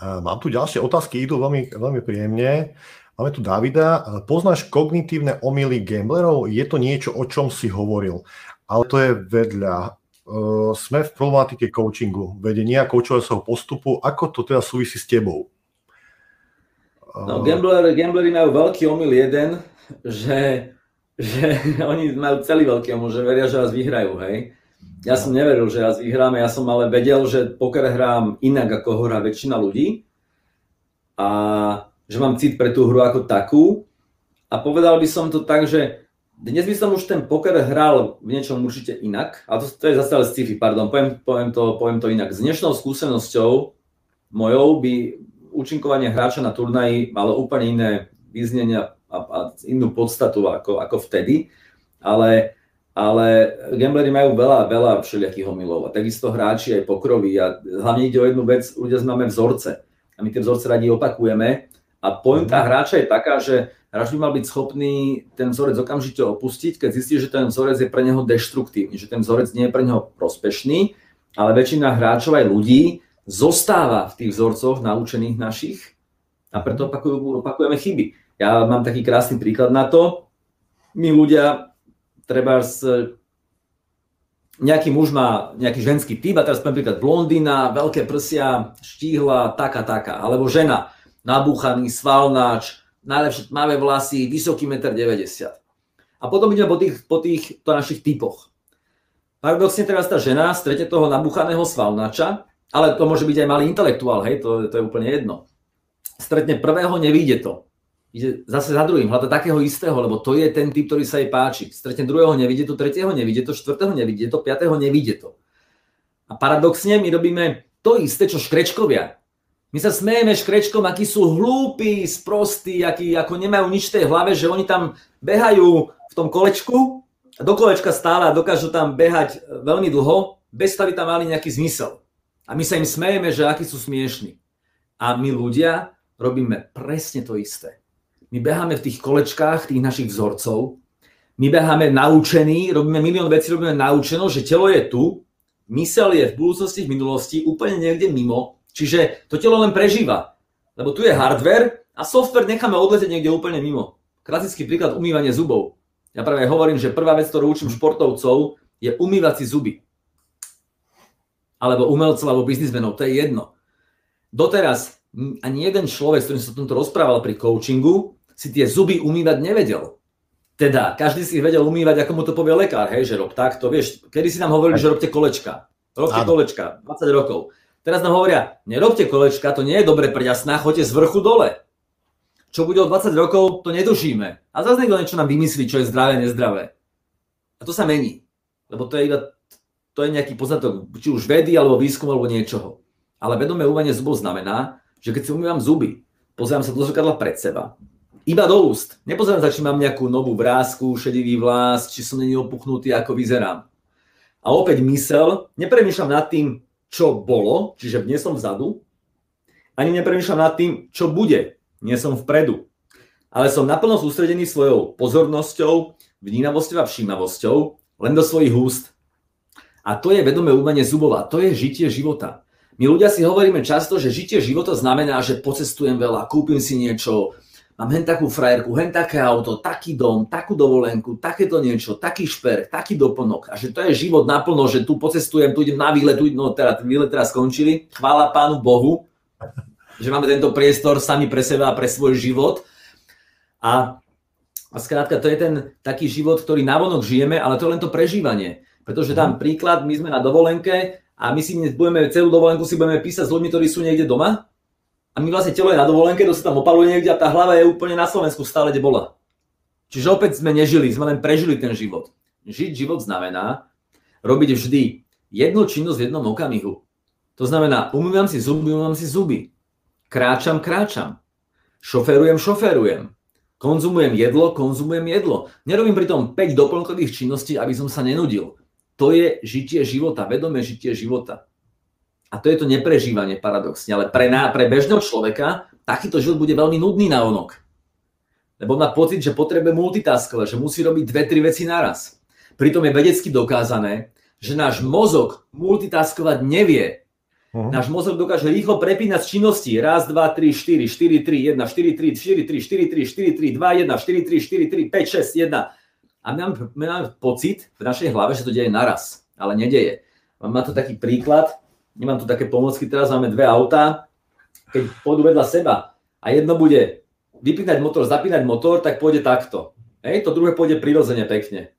Mám tu ďalšie otázky, idú veľmi, veľmi príjemne. Máme tu Davida. Poznáš kognitívne omily gamblerov? Je to niečo, o čom si hovoril, ale to je vedľa. Sme v problematike coachingu, vedenia coachového postupu. Ako to teda súvisí s tebou? No, gambler, gamblery majú veľký omyl jeden, že, že oni majú celý veľký omyl, že veria, že vás vyhrajú, hej. Ja som neveril, že vás vyhráme, ja som ale vedel, že poker hrám inak, ako hrá väčšina ľudí. A že mám cit pre tú hru ako takú. A povedal by som to tak, že dnes by som už ten poker hral v niečom určite inak, a to, to je zase ale sci-fi, pardon, poviem, poviem, to, poviem to inak. S dnešnou skúsenosťou mojou by účinkovanie hráča na turnaji malo úplne iné vyznenia a, a inú podstatu ako, ako vtedy, ale, ale gamblery majú veľa, veľa všelijakých omylov. A takisto hráči aj pokroví. A hlavne ide o jednu vec, ľudia máme vzorce. A my tie vzorce radi opakujeme a pointa mhm. hráča je taká, že hráč by mal byť schopný ten vzorec okamžite opustiť, keď zistí, že ten vzorec je pre neho deštruktívny, že ten vzorec nie je pre neho prospešný, ale väčšina hráčov aj ľudí zostáva v tých vzorcoch naučených našich a preto opakujú, opakujeme chyby. Ja mám taký krásny príklad na to. My ľudia, treba nejaký muž má nejaký ženský typ a teraz poviem príklad blondína, veľké prsia, štíhla, taká, taká. Alebo žena, nabúchaný, svalnáč, najlepšie tmavé vlasy, vysoký 1,90 m. A potom ideme po, tých, po týchto našich typoch. Paradoxne teraz tá žena stretne toho nabúchaného svalnáča, ale to môže byť aj malý intelektuál, hej, to, to je úplne jedno. Stretne prvého, nevíde to. Ide zase za druhým, hľada takého istého, lebo to je ten typ, ktorý sa jej páči. Stretne druhého, nevidie to, tretieho, nevidie to, štvrtého, nevidie to, piatého, nevidie to. A paradoxne my robíme to isté, čo škrečkovia. My sa smejeme škrečkom, akí sú hlúpi, sprostí, akí ako nemajú nič v tej hlave, že oni tam behajú v tom kolečku do kolečka stále a dokážu tam behať veľmi dlho, bez toho, aby tam mali nejaký zmysel. A my sa im smejeme, že akí sú smiešní. A my ľudia robíme presne to isté. My beháme v tých kolečkách tých našich vzorcov, my beháme naučení, robíme milión vecí, robíme naučeno, že telo je tu, mysel je v budúcnosti, v minulosti, úplne niekde mimo, Čiže to telo len prežíva. Lebo tu je hardware a software necháme odletieť niekde úplne mimo. Klasický príklad umývanie zubov. Ja práve hovorím, že prvá vec, ktorú učím športovcov, je umývať si zuby. Alebo umelcov, alebo biznismenov, to je jedno. Doteraz ani jeden človek, s ktorým sa tomto rozprával pri coachingu, si tie zuby umývať nevedel. Teda, každý si ich vedel umývať, ako mu to povie lekár, hej, že rob takto, vieš, kedy si nám hovorili, že robte kolečka. Robte Áno. kolečka, 20 rokov. Teraz nám hovoria, nerobte kolečka, to nie je dobre pre jasná, choďte z vrchu dole. Čo bude o 20 rokov, to netušíme. A zase niekto niečo nám vymyslí, čo je zdravé, nezdravé. A to sa mení. Lebo to je iba, to je nejaký poznatok, či už vedy, alebo výskum, alebo niečoho. Ale vedomé umývanie zubov znamená, že keď si umývam zuby, pozerám sa do zrkadla pred seba, iba do úst. Nepozerám sa, či mám nejakú novú vrázku, šedivý vlas, či som není opuchnutý, ako vyzerám. A opäť mysel, nepremýšľam nad tým, čo bolo, čiže nie som vzadu, ani nepremýšľam nad tým, čo bude, nie som vpredu. Ale som naplno sústredený svojou pozornosťou, vnímavosťou a všímavosťou len do svojich úst. A to je vedomé umenie zubov a to je žitie života. My ľudia si hovoríme často, že žitie života znamená, že pocestujem veľa, kúpim si niečo, mám hen takú frajerku, hen také auto, taký dom, takú dovolenku, takéto niečo, taký šperk, taký doplnok. A že to je život naplno, že tu pocestujem, tu idem na výlet, tu, no teda výlet teraz skončili, chvála Pánu Bohu, že máme tento priestor sami pre seba a pre svoj život. A, a skrátka, to je ten taký život, ktorý navonok žijeme, ale to je len to prežívanie. Pretože tam príklad, my sme na dovolenke a my si budeme celú dovolenku si budeme písať s ľuďmi, ktorí sú niekde doma a my vlastne telo je na dovolenke, to sa tam opaluje niekde a tá hlava je úplne na Slovensku stále, kde bola. Čiže opäť sme nežili, sme len prežili ten život. Žiť život znamená robiť vždy jednu činnosť v jednom okamihu. To znamená, umývam si zuby, umývam si zuby. Kráčam, kráčam. Šoferujem, šoferujem. Konzumujem jedlo, konzumujem jedlo. Nerobím pritom 5 doplnkových činností, aby som sa nenudil. To je žitie života, vedomé žitie života. A to je to neprežívanie paradoxne. Ale pre, ná, pre bežného človeka takýto život bude veľmi nudný na onok. Lebo má pocit, že potrebuje multitaskovať, že musí robiť dve, tri veci naraz. Pritom je vedecky dokázané, že náš mozog multitaskovať nevie. Uh-huh. Náš mozog dokáže rýchlo prepínať z činnosti. Raz, dva, tri, štyri, štyri, tri, jedna, štyri, tri, štyri, tri, štyri, tri, štyri, tri, dva, jedna, štyri, tri, štyri, tri, päť, šesť, jedna. A my máme, my máme pocit v našej hlave, že to deje naraz, ale nedeje. Má to taký príklad, nemám tu také pomocky, teraz máme dve autá, keď pôjdu vedľa seba a jedno bude vypínať motor, zapínať motor, tak pôjde takto. Hej, to druhé pôjde prirodzene pekne.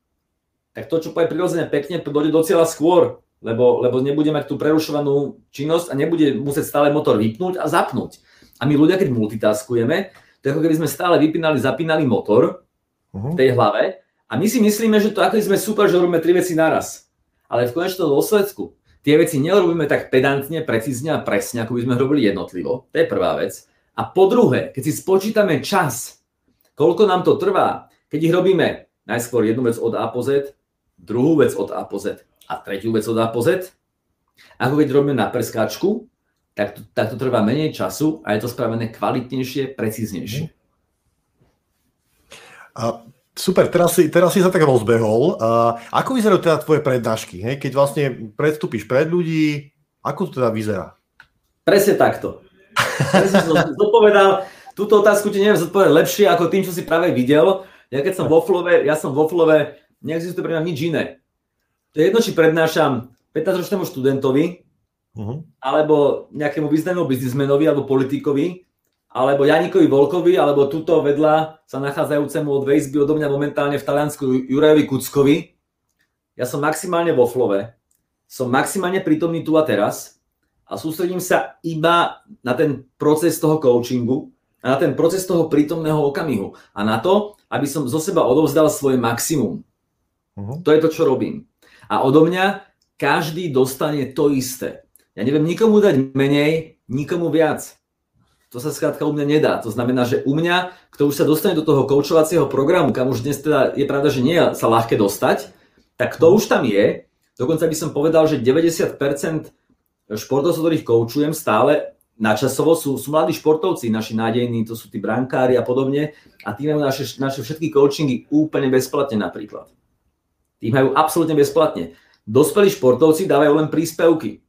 Tak to, čo pôjde prirodzene pekne, dojde do cieľa skôr, lebo, lebo nebude mať tú prerušovanú činnosť a nebude musieť stále motor vypnúť a zapnúť. A my ľudia, keď multitaskujeme, to je ako keby sme stále vypínali, zapínali motor uh-huh. v tej hlave a my si myslíme, že to ako sme super, že robíme tri veci naraz. Ale v konečnom dôsledku tie veci nerobíme tak pedantne, precízne a presne, ako by sme robili jednotlivo. To je prvá vec. A po druhé, keď si spočítame čas, koľko nám to trvá, keď ich robíme najskôr jednu vec od A po Z, druhú vec od A po Z a tretiu vec od A po Z, ako keď robíme na preskáčku, tak to, tak to trvá menej času a je to spravené kvalitnejšie, precíznejšie. A Super, teraz si, teraz si sa tak rozbehol. Uh, ako vyzerajú teda tvoje prednášky? Hej? Keď vlastne predstúpiš pred ľudí, ako to teda vyzerá? Presne takto. Presne som zodpovedal. Túto otázku ti neviem zodpovedať lepšie ako tým, čo si práve videl. Ja keď som vo Flove, ja som vo Flove, neexistuje pre mňa nič iné. To je jedno, či prednášam 15-ročnému študentovi, uh-huh. alebo nejakému významnému biznismenovi alebo politikovi, alebo Janikovi Volkovi, alebo tuto vedľa sa nachádzajúcemu od Vejsby odo mňa momentálne v Taliansku Jurajovi Kuckovi. Ja som maximálne vo flove, som maximálne prítomný tu a teraz a sústredím sa iba na ten proces toho coachingu a na ten proces toho prítomného okamihu a na to, aby som zo seba odovzdal svoje maximum. Uh-huh. To je to, čo robím. A odo mňa každý dostane to isté. Ja neviem nikomu dať menej, nikomu viac. To sa skrátka u mňa nedá. To znamená, že u mňa, kto už sa dostane do toho koučovacieho programu, kam už dnes teda je pravda, že nie je sa ľahké dostať, tak to už tam je. Dokonca by som povedal, že 90% športovcov, ktorých koučujem stále načasovo, sú, sú mladí športovci, naši nádejní, to sú tí brankári a podobne. A tí majú naše, naše všetky coachingy úplne bezplatne napríklad. Tí majú absolútne bezplatne. Dospelí športovci dávajú len príspevky.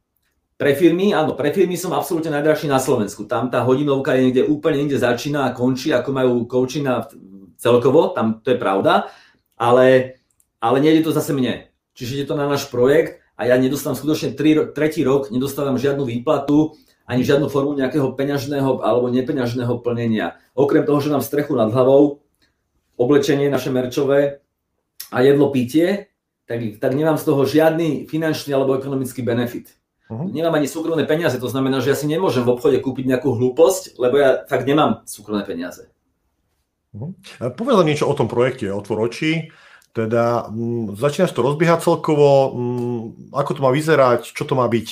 Pre firmy, áno, pre firmy som absolútne najdrahší na Slovensku. Tam tá hodinovka je niekde úplne niekde začína a končí, ako majú coachina celkovo, tam to je pravda, ale, ale nejde to zase mne. Čiže ide to na náš projekt a ja nedostávam skutočne tri, tretí rok, nedostávam žiadnu výplatu, ani žiadnu formu nejakého peňažného alebo nepeňažného plnenia. Okrem toho, že mám strechu nad hlavou, oblečenie naše merčové a jedlo pitie, tak, tak nemám z toho žiadny finančný alebo ekonomický benefit. Uh-huh. Nemám ani súkromné peniaze, to znamená, že ja si nemôžem v obchode kúpiť nejakú hlúposť, lebo ja fakt nemám súkromné peniaze. Uh-huh. Povedz niečo o tom projekte Otvor oči. Teda m, začínaš to rozbiehať celkovo, m, ako to má vyzerať, čo to má byť?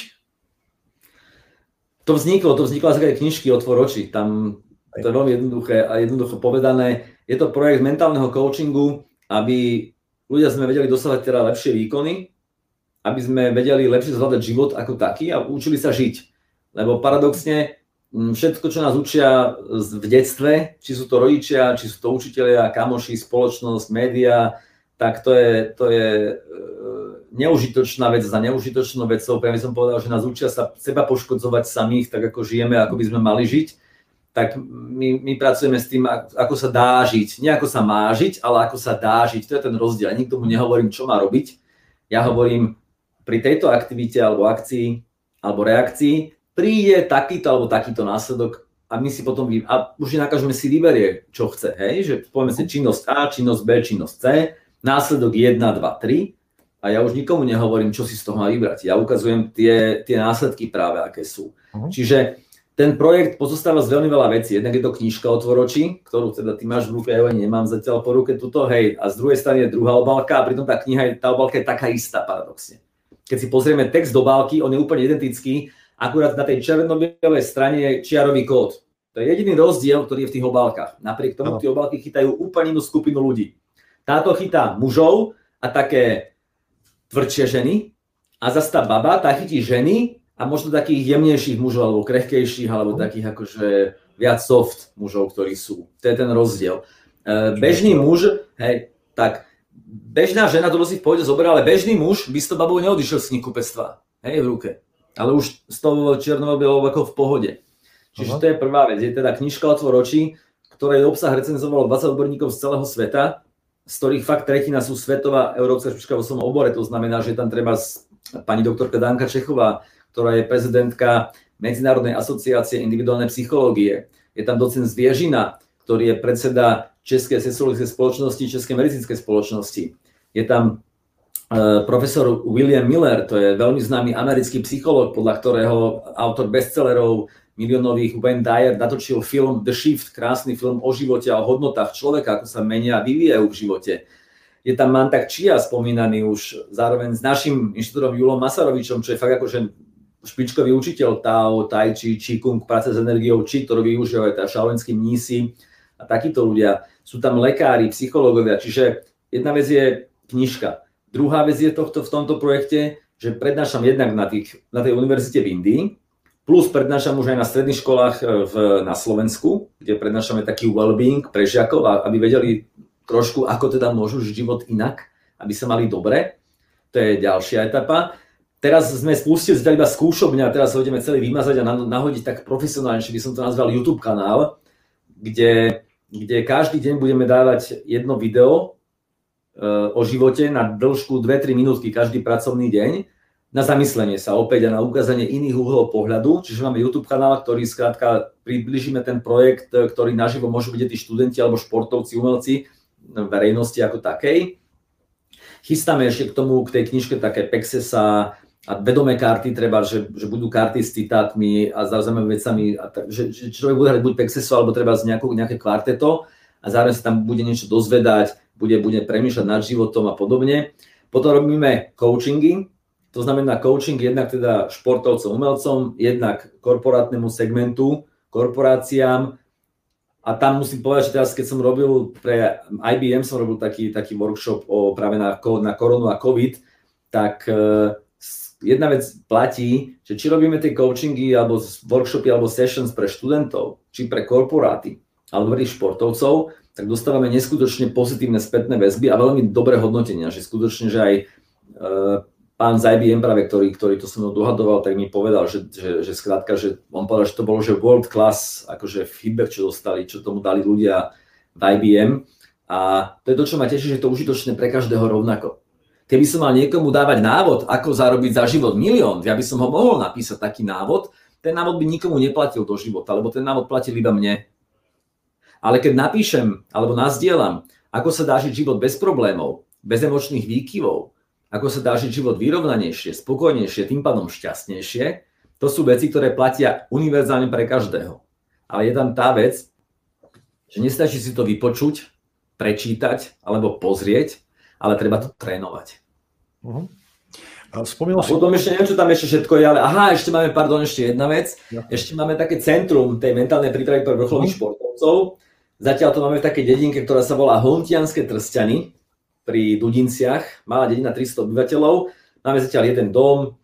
To vzniklo, to vzniklo z knižky Otvor oči. Tam to je veľmi jednoduché a jednoducho povedané. Je to projekt mentálneho coachingu, aby ľudia sme vedeli dosávať teda lepšie výkony, aby sme vedeli lepšie zvládať život ako taký a učili sa žiť. Lebo paradoxne všetko, čo nás učia v detstve, či sú to rodičia, či sú to učitelia, kamoši, spoločnosť, média, tak to je, to je e, neužitočná vec za neužitočnou vecou. Pre som povedal, že nás učia sa seba poškodzovať samých, tak ako žijeme, ako by sme mali žiť tak my, my pracujeme s tým, ako sa dá žiť. Nie ako sa má žiť, ale ako sa dá žiť. To je ten rozdiel. Nikto mu nehovorím, čo má robiť. Ja hovorím, pri tejto aktivite alebo akcii alebo reakcii príde takýto alebo takýto následok a my si potom, vy... a už nakážeme si vyberie, čo chce, hej, že povieme si činnosť A, činnosť B, činnosť C, následok 1, 2, 3 a ja už nikomu nehovorím, čo si z toho má vybrať. Ja ukazujem tie, tie následky práve, aké sú. Uh-huh. Čiže ten projekt pozostáva z veľmi veľa vecí. Jednak je to knižka Otvoroči, ktorú teda ty máš v ruke, ja nemám zatiaľ po ruke tuto, hej, a z druhej strany je druhá obálka a pritom tá kniha, tá obálka je taká istá paradoxne. Keď si pozrieme text do obálky, on je úplne identický, akurát na tej červeno-bielej strane je čiarový kód. To je jediný rozdiel, ktorý je v tých obálkach. Napriek tomu tie obálky chytajú úplne inú skupinu ľudí. Táto chytá mužov a také tvrdšie ženy a zase tá baba, tá chytí ženy a možno takých jemnejších mužov, alebo krehkejších, alebo takých akože viac soft mužov, ktorí sú. To je ten rozdiel. E, bežný muž, hej, tak bežná žena to si v pohode zoberie, ale bežný muž by s tou babou neodišiel z knihkupectva, hej, v ruke. Ale už s tou čiernou ako v pohode. Čiže Aha. to je prvá vec. Je teda knižka Otvor očí, ktorej obsah recenzovalo 20 odborníkov z celého sveta, z ktorých fakt tretina sú svetová európska špička vo svojom obore. To znamená, že tam treba pani doktorka Danka Čechová, ktorá je prezidentka Medzinárodnej asociácie individuálnej psychológie. Je tam docent Zviežina, ktorý je predseda Českej sexologickej spoločnosti, Českej medicínskej spoločnosti. Je tam e, profesor William Miller, to je veľmi známy americký psychológ, podľa ktorého autor bestsellerov miliónových Wayne Dyer natočil film The Shift, krásny film o živote a o hodnotách človeka, ako sa menia a vyvíjajú v živote. Je tam Mantak Chia spomínaný už zároveň s našim inštitútom Julom Masarovičom, čo je fakt akože špičkový učiteľ Tao, Tai Chi, Qigong, práce s energiou Chi, ktorú využívajú teda šaolinskí mnísi a takíto ľudia. Sú tam lekári, psychológovia, čiže jedna vec je knižka. Druhá vec je tohto, v tomto projekte, že prednášam jednak na, tých, na tej univerzite v Indii, plus prednášam už aj na stredných školách e, v, na Slovensku, kde prednášame taký well-being pre žiakov, aby vedeli trošku, ako teda môžu život inak, aby sa mali dobre. To je ďalšia etapa. Teraz sme spustili zatiaľ iba skúšobňa teraz ho ideme celý vymazať a nahodiť tak profesionálne, by som to nazval YouTube kanál, kde, kde každý deň budeme dávať jedno video e, o živote na dĺžku 2-3 minútky každý pracovný deň na zamyslenie sa opäť a na ukázanie iných uhlov pohľadu. Čiže máme YouTube kanál, ktorý skrátka približíme ten projekt, ktorý naživo môžu byť tí študenti alebo športovci, umelci verejnosti ako takej. Chystáme ešte k tomu, k tej knižke také Pexesa, a vedomé karty treba, že, že budú karty s citátmi a zaujímavými vecami, a tak, že, že človek bude hrať buď Pexeso alebo treba z nejakú, nejaké kvarteto a zároveň sa tam bude niečo dozvedať, bude, bude premýšľať nad životom a podobne. Potom robíme coachingy, to znamená coaching jednak teda športovcom, umelcom, jednak korporátnemu segmentu, korporáciám a tam musím povedať, že teraz keď som robil pre IBM, som robil taký, taký workshop o, práve na, na koronu a COVID, tak jedna vec platí, že či robíme tie coachingy alebo workshopy alebo sessions pre študentov, či pre korporáty alebo pre športovcov, tak dostávame neskutočne pozitívne spätné väzby a veľmi dobré hodnotenia, že skutočne, že aj e, pán z IBM práve, ktorý, ktorý to so mnou dohadoval, tak mi povedal, že, že, že skrátka, že on povedal, že to bolo, že world class, akože feedback, čo dostali, čo tomu dali ľudia v IBM. A to je to, čo ma teší, že je to užitočné pre každého rovnako. Keby som mal niekomu dávať návod, ako zarobiť za život milión, ja by som ho mohol napísať taký návod, ten návod by nikomu neplatil do života, lebo ten návod platil iba mne. Ale keď napíšem alebo nazdielam ako sa dá žiť život bez problémov, bez emočných výkyvov, ako sa dá žiť život vyrovnanejšie, spokojnejšie, tým pádom šťastnejšie, to sú veci, ktoré platia univerzálne pre každého. Ale je tam tá vec, že nestačí si to vypočuť, prečítať alebo pozrieť, ale treba to trénovať. Uh-huh. A, a potom ešte neviem, čo tam ešte všetko je, ale aha, ešte máme, pardon, ešte jedna vec. Ja. Ešte máme také centrum tej mentálnej prípravy pre vrcholových uh-huh. športovcov. Zatiaľ to máme v takej dedinke, ktorá sa volá Hontianské trstiany pri Dudinciach. Malá dedina 300 obyvateľov. Máme zatiaľ jeden dom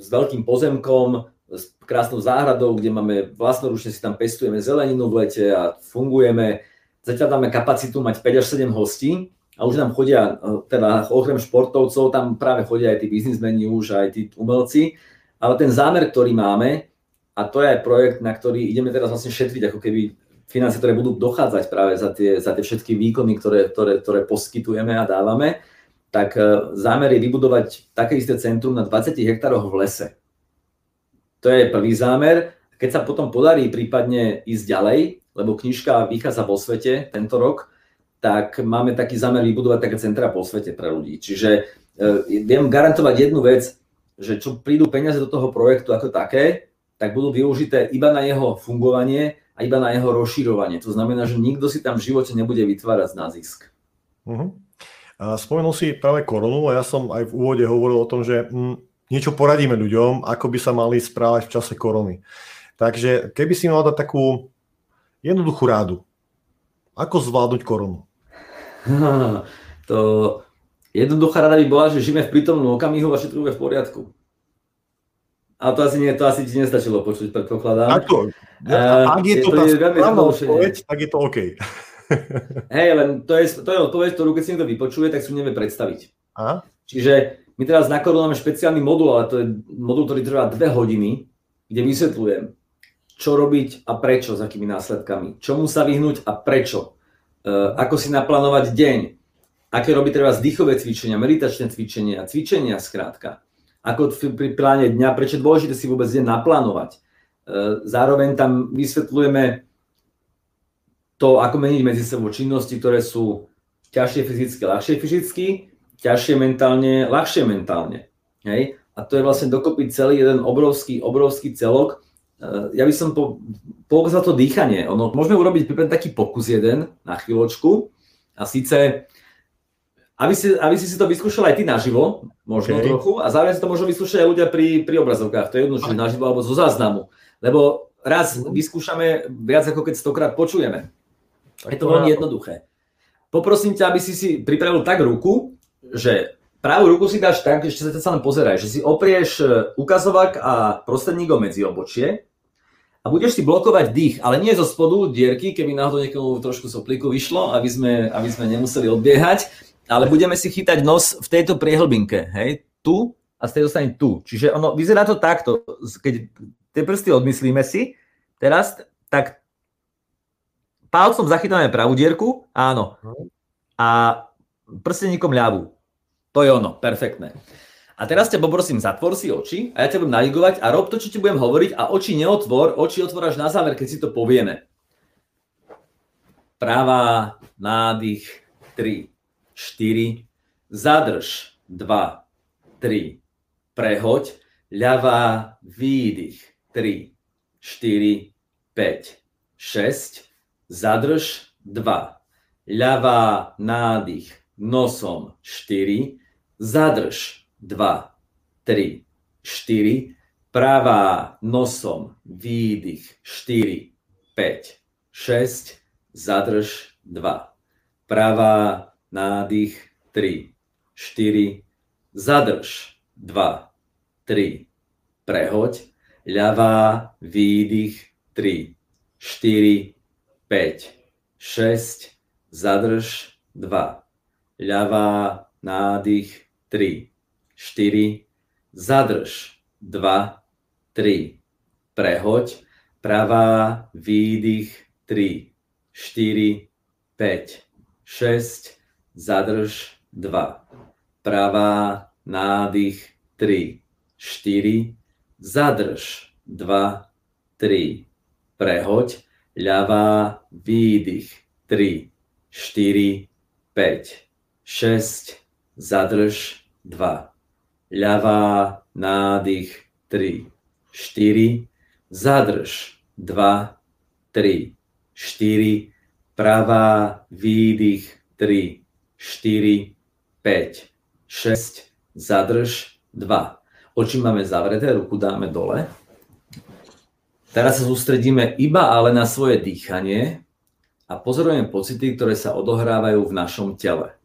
s veľkým pozemkom, s krásnou záhradou, kde máme vlastnoručne si tam pestujeme zeleninu v lete a fungujeme. Zatiaľ máme kapacitu mať 5 až 7 hostí a už nám chodia, e, teda okrem športovcov, tam práve chodia aj tí biznismeni už, aj tí umelci. Ale ten zámer, ktorý máme, a to je aj projekt, na ktorý ideme teraz vlastne šetriť, ako keby financie, ktoré budú dochádzať práve za tie, za tie všetky výkony, ktoré, ktoré, ktoré poskytujeme a dávame, tak e, zámer je vybudovať také isté centrum na 20 hektároch v lese to je prvý zámer. Keď sa potom podarí prípadne ísť ďalej, lebo knižka vychádza vo svete tento rok, tak máme taký zámer vybudovať také centra po svete pre ľudí. Čiže e, viem garantovať jednu vec, že čo prídu peniaze do toho projektu ako také, tak budú využité iba na jeho fungovanie a iba na jeho rozširovanie. To znamená, že nikto si tam v živote nebude vytvárať na zisk. Uh-huh. Spomenul si práve koronu a ja som aj v úvode hovoril o tom, že mm, niečo poradíme ľuďom, ako by sa mali správať v čase korony. Takže keby si mal dať takú jednoduchú rádu, ako zvládnuť koronu? to jednoduchá rada by bola, že žijeme v prítomnom okamihu a všetko bude v poriadku. Ale to asi, nie, to asi ti nestačilo počuť, predpokladám. Ako, uh, ak je to, je to tá správna odpoveď, tak je to OK. Hej, len to je, to je odpoveď, ktorú keď si niekto vypočuje, tak si nevie predstaviť. Aha. Čiže my teraz na Koru máme špeciálny modul, ale to je modul, ktorý trvá dve hodiny, kde vysvetľujem, čo robiť a prečo, s akými následkami, čomu sa vyhnúť a prečo, ako si naplánovať deň, aké robiť treba vzdychové cvičenia, meditačné cvičenia, cvičenia skrátka, ako pri pláne dňa, prečo je dôležité si vôbec deň naplánovať. E, zároveň tam vysvetľujeme to, ako meniť medzi sebou činnosti, ktoré sú ťažšie fyzicky, ľahšie fyzicky ťažšie mentálne, ľahšie mentálne. Hej? A to je vlastne dokopy celý jeden obrovský, obrovský celok. E, ja by som po, poukázal to dýchanie. Ono, môžeme urobiť taký pokus jeden na chvíľočku. A síce, aby si, aby si si to vyskúšal aj ty naživo, možno okay. trochu, a zároveň si to môžu vyskúšať aj ľudia pri, pri obrazovkách. To je jedno, či naživo alebo zo záznamu. Lebo raz mhm. vyskúšame viac ako keď stokrát počujeme. Tak je to veľmi jednoduché. Poprosím ťa, aby si si pripravil tak ruku, že pravú ruku si dáš tak, ešte sa len pozeraj, že si oprieš e, ukazovák a prostredníkom medzi obočie a budeš si blokovať dých, ale nie zo spodu dierky, keby náhodou niekomu trošku soplíku vyšlo, aby sme, aby sme nemuseli odbiehať, ale budeme si chytať nos v tejto priehlbinke, hej, tu a z tej dostane tu. Čiže ono, vyzerá to takto, keď tie prsty odmyslíme si, teraz, tak palcom zachytáme pravú dierku, áno, a prsteníkom ľavú. To je ono, perfektné. A teraz ťa poprosím, zatvor si oči a ja ťa budem navigovať a rob to, čo ti budem hovoriť a oči neotvor, oči otvoráš na záver, keď si to povieme. Pravá, nádych, 3, 4, zadrž, 2, 3, prehoď, ľavá, výdych, 3, 4, 5, 6, zadrž, 2, ľavá, nádych, nosom, 4, zadrž 2, 3, 4, pravá nosom, výdych 4, 5, 6, zadrž 2, pravá nádych 3, 4, zadrž 2, 3, prehoď, ľavá výdych 3, 4, 5, 6, zadrž 2, ľavá nádych 3, 4, zadrž, 2, 3, prehoď, pravá, výdych, 3, 4, 5, 6, zadrž, 2, pravá, nádych, 3, 4, zadrž, 2, 3, prehoď, ľavá, výdych, 3, 4, 5, 6, zadrž, 2. Ľavá, nádych, 3, 4, zadrž, 2, 3, 4, pravá, výdych, 3, 4, 5, 6, zadrž, 2. Oči máme zavreté, ruku dáme dole. Teraz sa sústredíme iba ale na svoje dýchanie a pozorujeme pocity, ktoré sa odohrávajú v našom tele.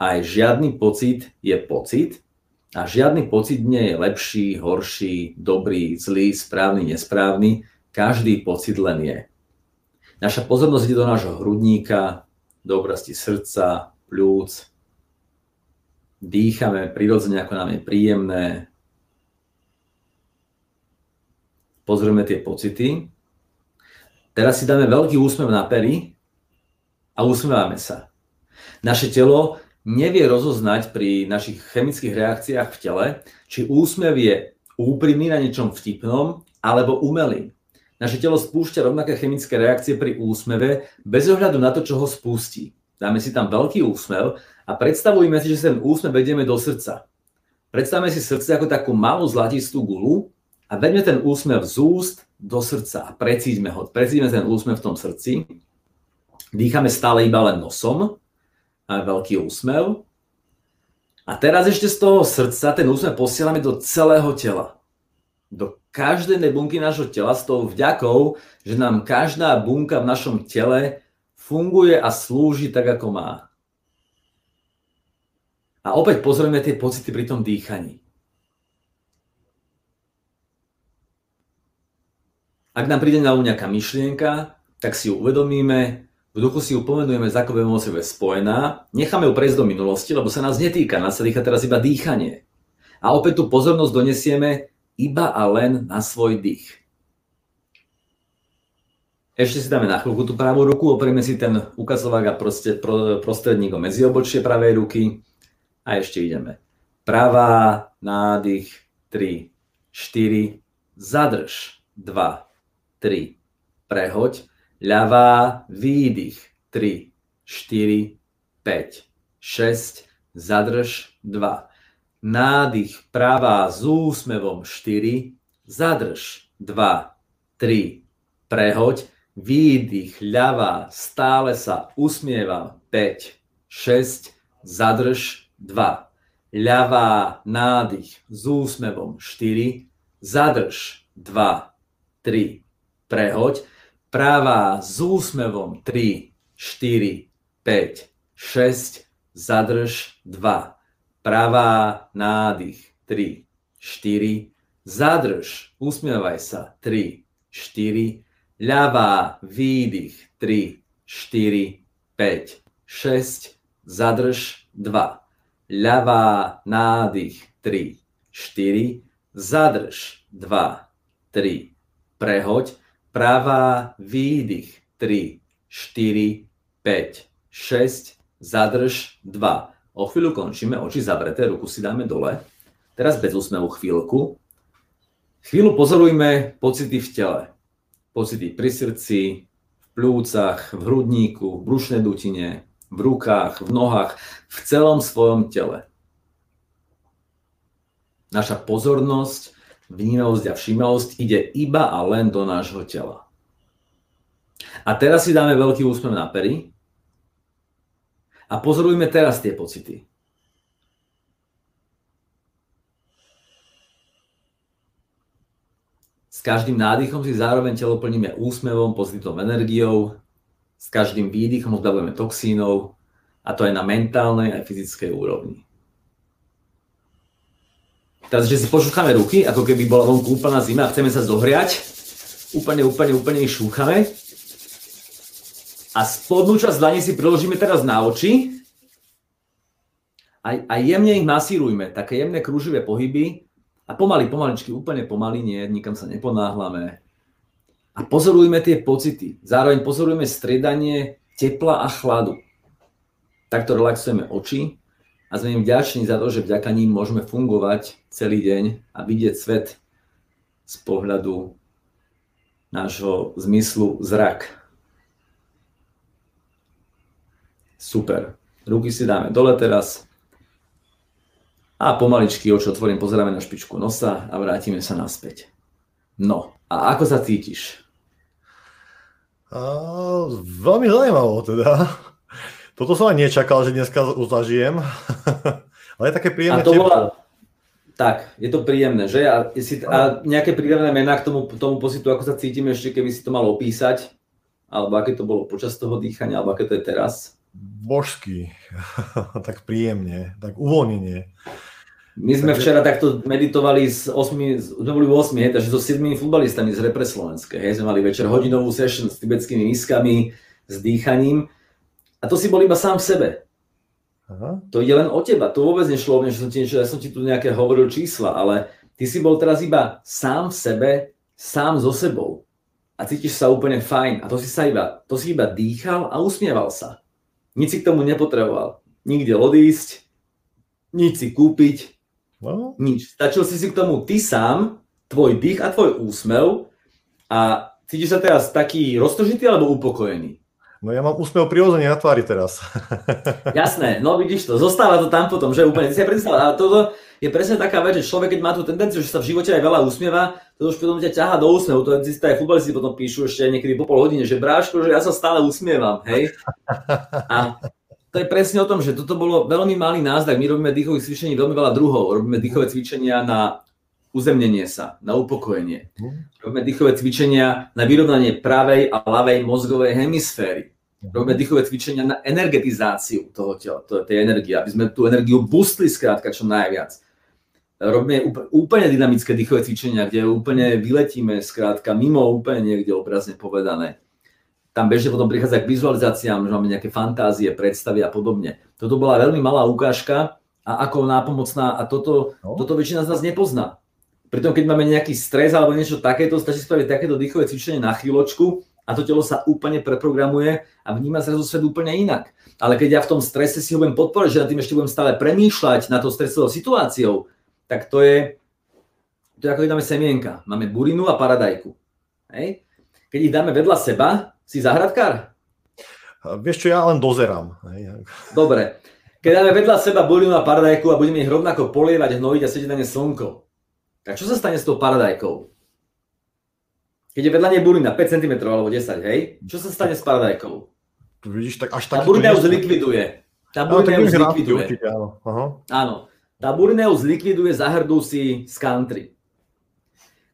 Aj žiadny pocit je pocit a žiadny pocit nie je lepší, horší, dobrý, zlý, správny, nesprávny. Každý pocit len je. Naša pozornosť ide do nášho hrudníka, do oblasti srdca, plúc. Dýchame prirodzene, ako nám je príjemné. Pozrieme tie pocity Teraz si dáme veľký úsmev na pery a usmievame sa. Naše telo nevie rozoznať pri našich chemických reakciách v tele, či úsmev je úprimný na niečom vtipnom alebo umelý. Naše telo spúšťa rovnaké chemické reakcie pri úsmeve bez ohľadu na to, čo ho spustí. Dáme si tam veľký úsmev a predstavujme si, že ten úsmev vedieme do srdca. Predstavme si srdce ako takú malú zlatistú gulu a veďme ten úsmev z úst do srdca a precíťme ho. Precíťme ten úsmev v tom srdci. Dýchame stále iba len nosom. Máme veľký úsmev. A teraz ešte z toho srdca ten úsmev posielame do celého tela. Do každej bunky nášho tela s tou vďakou, že nám každá bunka v našom tele funguje a slúži tak, ako má. A opäť pozrieme tie pocity pri tom dýchaní. Ak nám príde na nejaká myšlienka, tak si ju uvedomíme, v duchu si ju pomenujeme, za emóciou je spojená, necháme ju prejsť do minulosti, lebo sa nás netýka, nás sa týka teraz iba dýchanie. A opäť tú pozornosť donesieme iba a len na svoj dých. Ešte si dáme na chvíľku tú pravú ruku, oprieme si ten ukazovák a prostredník o medziobočie pravej ruky a ešte ideme. Pravá, nádych, 3, 4, zadrž, 2, 3. Prehoď. Ľavá, výdych. 3, 4, 5, 6. Zadrž. 2. Nádych. Pravá s úsmevom. 4. Zadrž. 2, 3. Prehoď. Výdych. Ľavá. Stále sa usmievam. 5, 6. Zadrž. 2. Ľavá. Nádych. S úsmevom. 4. Zadrž. 2, 3 prehoď. Pravá s úsmevom 3, 4, 5, 6, zadrž 2. Pravá nádych 3, 4, zadrž, usmievaj sa 3, 4, ľavá výdych 3, 4, 5, 6, zadrž 2. Ľavá nádych 3, 4, zadrž 2, 3, prehoď pravá, výdych, 3, 4, 5, 6, zadrž, 2. O chvíľu končíme, oči zavreté, ruku si dáme dole. Teraz bez úsmevu chvíľku. Chvíľu pozorujme pocity v tele. Pocity pri srdci, v plúcach, v hrudníku, v brušnej dutine, v rukách, v nohách, v celom svojom tele. Naša pozornosť vnímavosť a všímavosť ide iba a len do nášho tela. A teraz si dáme veľký úsmev na pery a pozorujme teraz tie pocity. S každým nádychom si zároveň telo plníme úsmevom, pozitívnou energiou, s každým výdychom zbavujeme toxínov a to aj na mentálnej aj fyzickej úrovni. Teraz, že si pošúchame ruky, ako keby bola vonku úplná zima a chceme sa zohriať. Úplne, úplne, úplne ich šúchame. A spodnú časť dlani si priložíme teraz na oči. A, a jemne ich masírujme, také jemné kruživé pohyby. A pomaly, pomaličky, úplne pomaly, nie, nikam sa neponáhľame. A pozorujme tie pocity. Zároveň pozorujme striedanie tepla a chladu. Takto relaxujeme oči a sme im vďační za to, že vďaka ním môžeme fungovať celý deň a vidieť svet z pohľadu nášho zmyslu zrak. Super. ruky si dáme dole teraz a pomaličky oči otvorím, pozeráme na špičku nosa a vrátime sa naspäť. No, a ako sa cítiš? A, veľmi zaujímavo teda. Toto som aj nečakal, že dneska zažijem. Ale je také príjemné a to bola, tak, je to príjemné, že? A, si, a nejaké príjemné mená k tomu, tomu pocitu, ako sa cítime ešte, keby si to mal opísať? Alebo aké to bolo počas toho dýchania, alebo aké to je teraz? Božský, tak príjemne, tak uvoľnenie. My sme takže... včera takto meditovali s 8, sme boli 8, hej, takže so 7 futbalistami z Repre Slovenské. Hej, sme mali večer hodinovú session s tibetskými miskami, s dýchaním. A to si bol iba sám v sebe. Aha. To ide len o teba. To vôbec nešlo o mňa, že som ti niečo, ja som ti tu nejaké hovoril čísla, ale ty si bol teraz iba sám v sebe, sám so sebou. A cítiš sa úplne fajn. A to si sa iba, to si iba dýchal a usmieval sa. Nič si k tomu nepotreboval. Nikde odísť, nič si kúpiť, no. nič. Stačil si si k tomu ty sám, tvoj dých a tvoj úsmev a cítiš sa teraz taký roztožitý alebo upokojený? No ja mám úsmev prirodzene na tvári teraz. Jasné, no vidíš to, zostáva to tam potom, že úplne, si predstav, ale toto je presne taká vec, že človek, keď má tú tendenciu, že sa v živote aj veľa usmieva, to už potom ťa ťaha do úsmevu, to aj futbalisti potom píšu ešte niekedy po pol hodine, že bráško, že ja sa stále usmievam, hej. A to je presne o tom, že toto bolo veľmi malý náznak. My robíme dýchových cvičení veľmi veľa druhov. Robíme dýchové cvičenia na uzemnenie sa, na upokojenie. Mhm. Robíme dýchové cvičenia na vyrovnanie pravej a ľavej mozgovej hemisféry. Robíme dýchové cvičenia na energetizáciu toho tela, tej energie, aby sme tú energiu boostli skrátka čo najviac. Robíme úplne dynamické dýchové cvičenia, kde úplne vyletíme skrátka mimo úplne niekde obrazne povedané. Tam bežne potom prichádza k vizualizáciám, že máme nejaké fantázie, predstavy a podobne. Toto bola veľmi malá ukážka a ako nápomocná a toto, no. toto väčšina z nás nepozná. Pritom keď máme nejaký stres alebo niečo takéto, stačí spraviť takéto dýchové cvičenie na chvíľočku a to telo sa úplne preprogramuje a vníma zrazu svet úplne inak. Ale keď ja v tom strese si ho budem podporiť, že na tým ešte budem stále premýšľať na to stresovou situáciou, tak to je, to je ako keď dáme semienka. Máme burinu a paradajku. Hej? Keď ich dáme vedľa seba, si zahradkár? Vieš čo, ja len dozerám. Hej. Dobre. Keď dáme vedľa seba burinu a paradajku a budeme ich rovnako polievať, hnojiť a sedieť na ne slnko, tak čo sa stane s tou paradajkou? Keď je vedľa nej burina 5 cm alebo 10, hej? Čo sa stane s paradajkou? Vidíš, tak až tá burina ju zlikviduje. Tá burina ju zlikviduje. áno. Aha. áno. Tá burina ju zlikviduje, zahrdú si z country.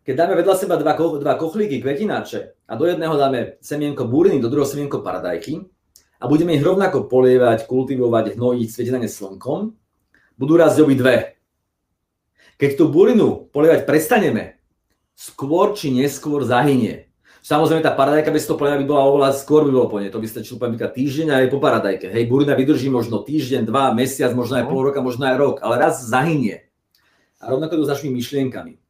Keď dáme vedľa seba dva, ko- dva kochlíky kvetináče a do jedného dáme semienko buriny, do druhého semienko paradajky a budeme ich rovnako polievať, kultivovať, hnojiť, svietiť na ne slnkom, budú raz dve. Keď tú burinu polievať prestaneme, skôr či neskôr zahynie. Samozrejme, tá paradajka bez toho plena by bola oveľa skôr by bolo po nej. To by stačilo poviem týždeň aj po paradajke. Hej, burina vydrží možno týždeň, dva, mesiac, možno aj pol roka, možno aj rok, ale raz zahynie. A rovnako to s našimi myšlienkami.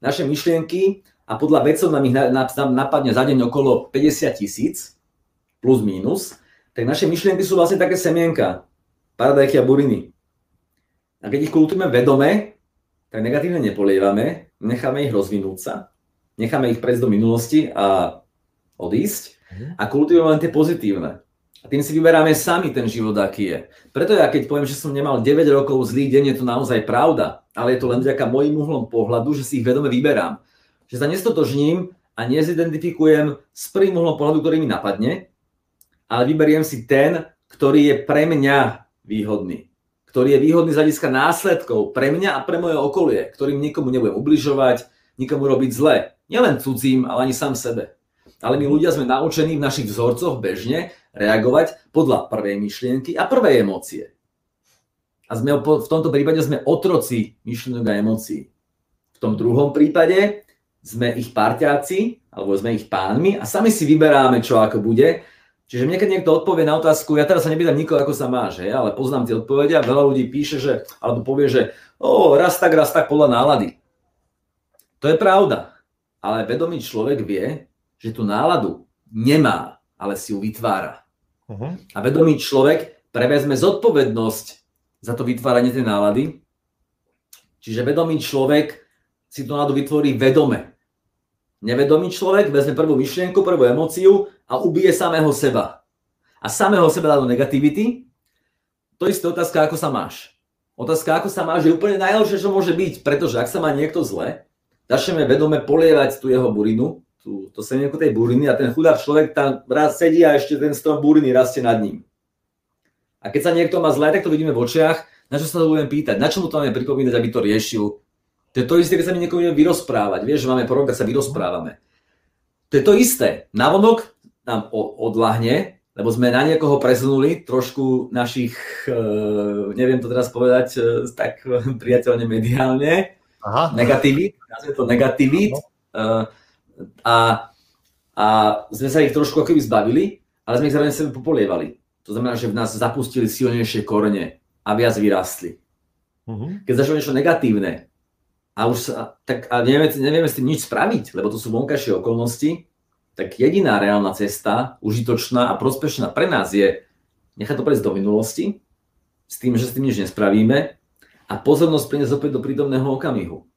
Naše myšlienky, a podľa vedcov nám ich napadne za deň okolo 50 tisíc, plus minus, tak naše myšlienky sú vlastne také semienka, paradajky a buriny. A keď ich kultujeme vedome, tak negatívne nepolievame, necháme ich rozvinúť sa, necháme ich prejsť do minulosti a odísť mhm. a kultivujeme len tie pozitívne. A tým si vyberáme sami ten život, aký je. Preto ja keď poviem, že som nemal 9 rokov zlý deň, je to naozaj pravda, ale je to len vďaka mojim uhlom pohľadu, že si ich vedome vyberám. Že sa nestotožním a nezidentifikujem s prvým uhlom pohľadu, ktorý mi napadne, ale vyberiem si ten, ktorý je pre mňa výhodný ktorý je výhodný z hľadiska následkov pre mňa a pre moje okolie, ktorým nikomu nebudem ubližovať, nikomu robiť zle. Nielen cudzím, ale ani sám sebe. Ale my ľudia sme naučení v našich vzorcoch bežne reagovať podľa prvej myšlienky a prvej emócie. A sme, v tomto prípade sme otroci myšlienok a emócií. V tom druhom prípade sme ich parťáci, alebo sme ich pánmi a sami si vyberáme, čo ako bude Čiže mne keď niekto odpovie na otázku, ja teraz sa nepýtam nikoho, ako sa máš, hej, ale poznám tie odpovede a veľa ľudí píše, že, alebo povie, že o, raz tak, raz tak podľa nálady. To je pravda. Ale vedomý človek vie, že tú náladu nemá, ale si ju vytvára. Uh-huh. A vedomý človek prevezme zodpovednosť za to vytváranie tej nálady. Čiže vedomý človek si tú náladu vytvorí vedome. Nevedomý človek vezme prvú myšlienku, prvú emóciu a ubije samého seba. A samého seba dá do negativity to isté otázka, ako sa máš. Otázka, ako sa máš, je úplne najlepšie, čo môže byť, pretože ak sa má niekto zle, začneme vedome polievať tú jeho burinu, tú, to semienko tej buriny a ten chudák človek tam raz sedí a ešte ten strom buriny rastie nad ním. A keď sa niekto má zle, tak to vidíme v očiach, na čo sa to budem pýtať, na čo mu to máme pripomínať, aby to riešil. To je to isté, keď sa niekoho budeme vyrozprávať. Vieš, že máme prorok, sa vyrozprávame. To je to isté. Navonok nám odlahne, lebo sme na niekoho presunuli trošku našich, e, neviem to teraz povedať e, tak priateľne mediálne, Aha. negativít, nazvime to negativít, uh, a, a sme sa ich trošku ako keby zbavili, ale sme ich zároveň sebe popolievali. To znamená, že v nás zapustili silnejšie korene a viac vyrástli. Uh-huh. Keď začalo niečo negatívne a už sa, tak a nevieme, nevieme s tým nič spraviť, lebo to sú vonkajšie okolnosti, tak jediná reálna cesta, užitočná a prospešná pre nás je nechať to prejsť do minulosti, s tým, že s tým nič nespravíme a pozornosť priniesť opäť do prítomného okamihu.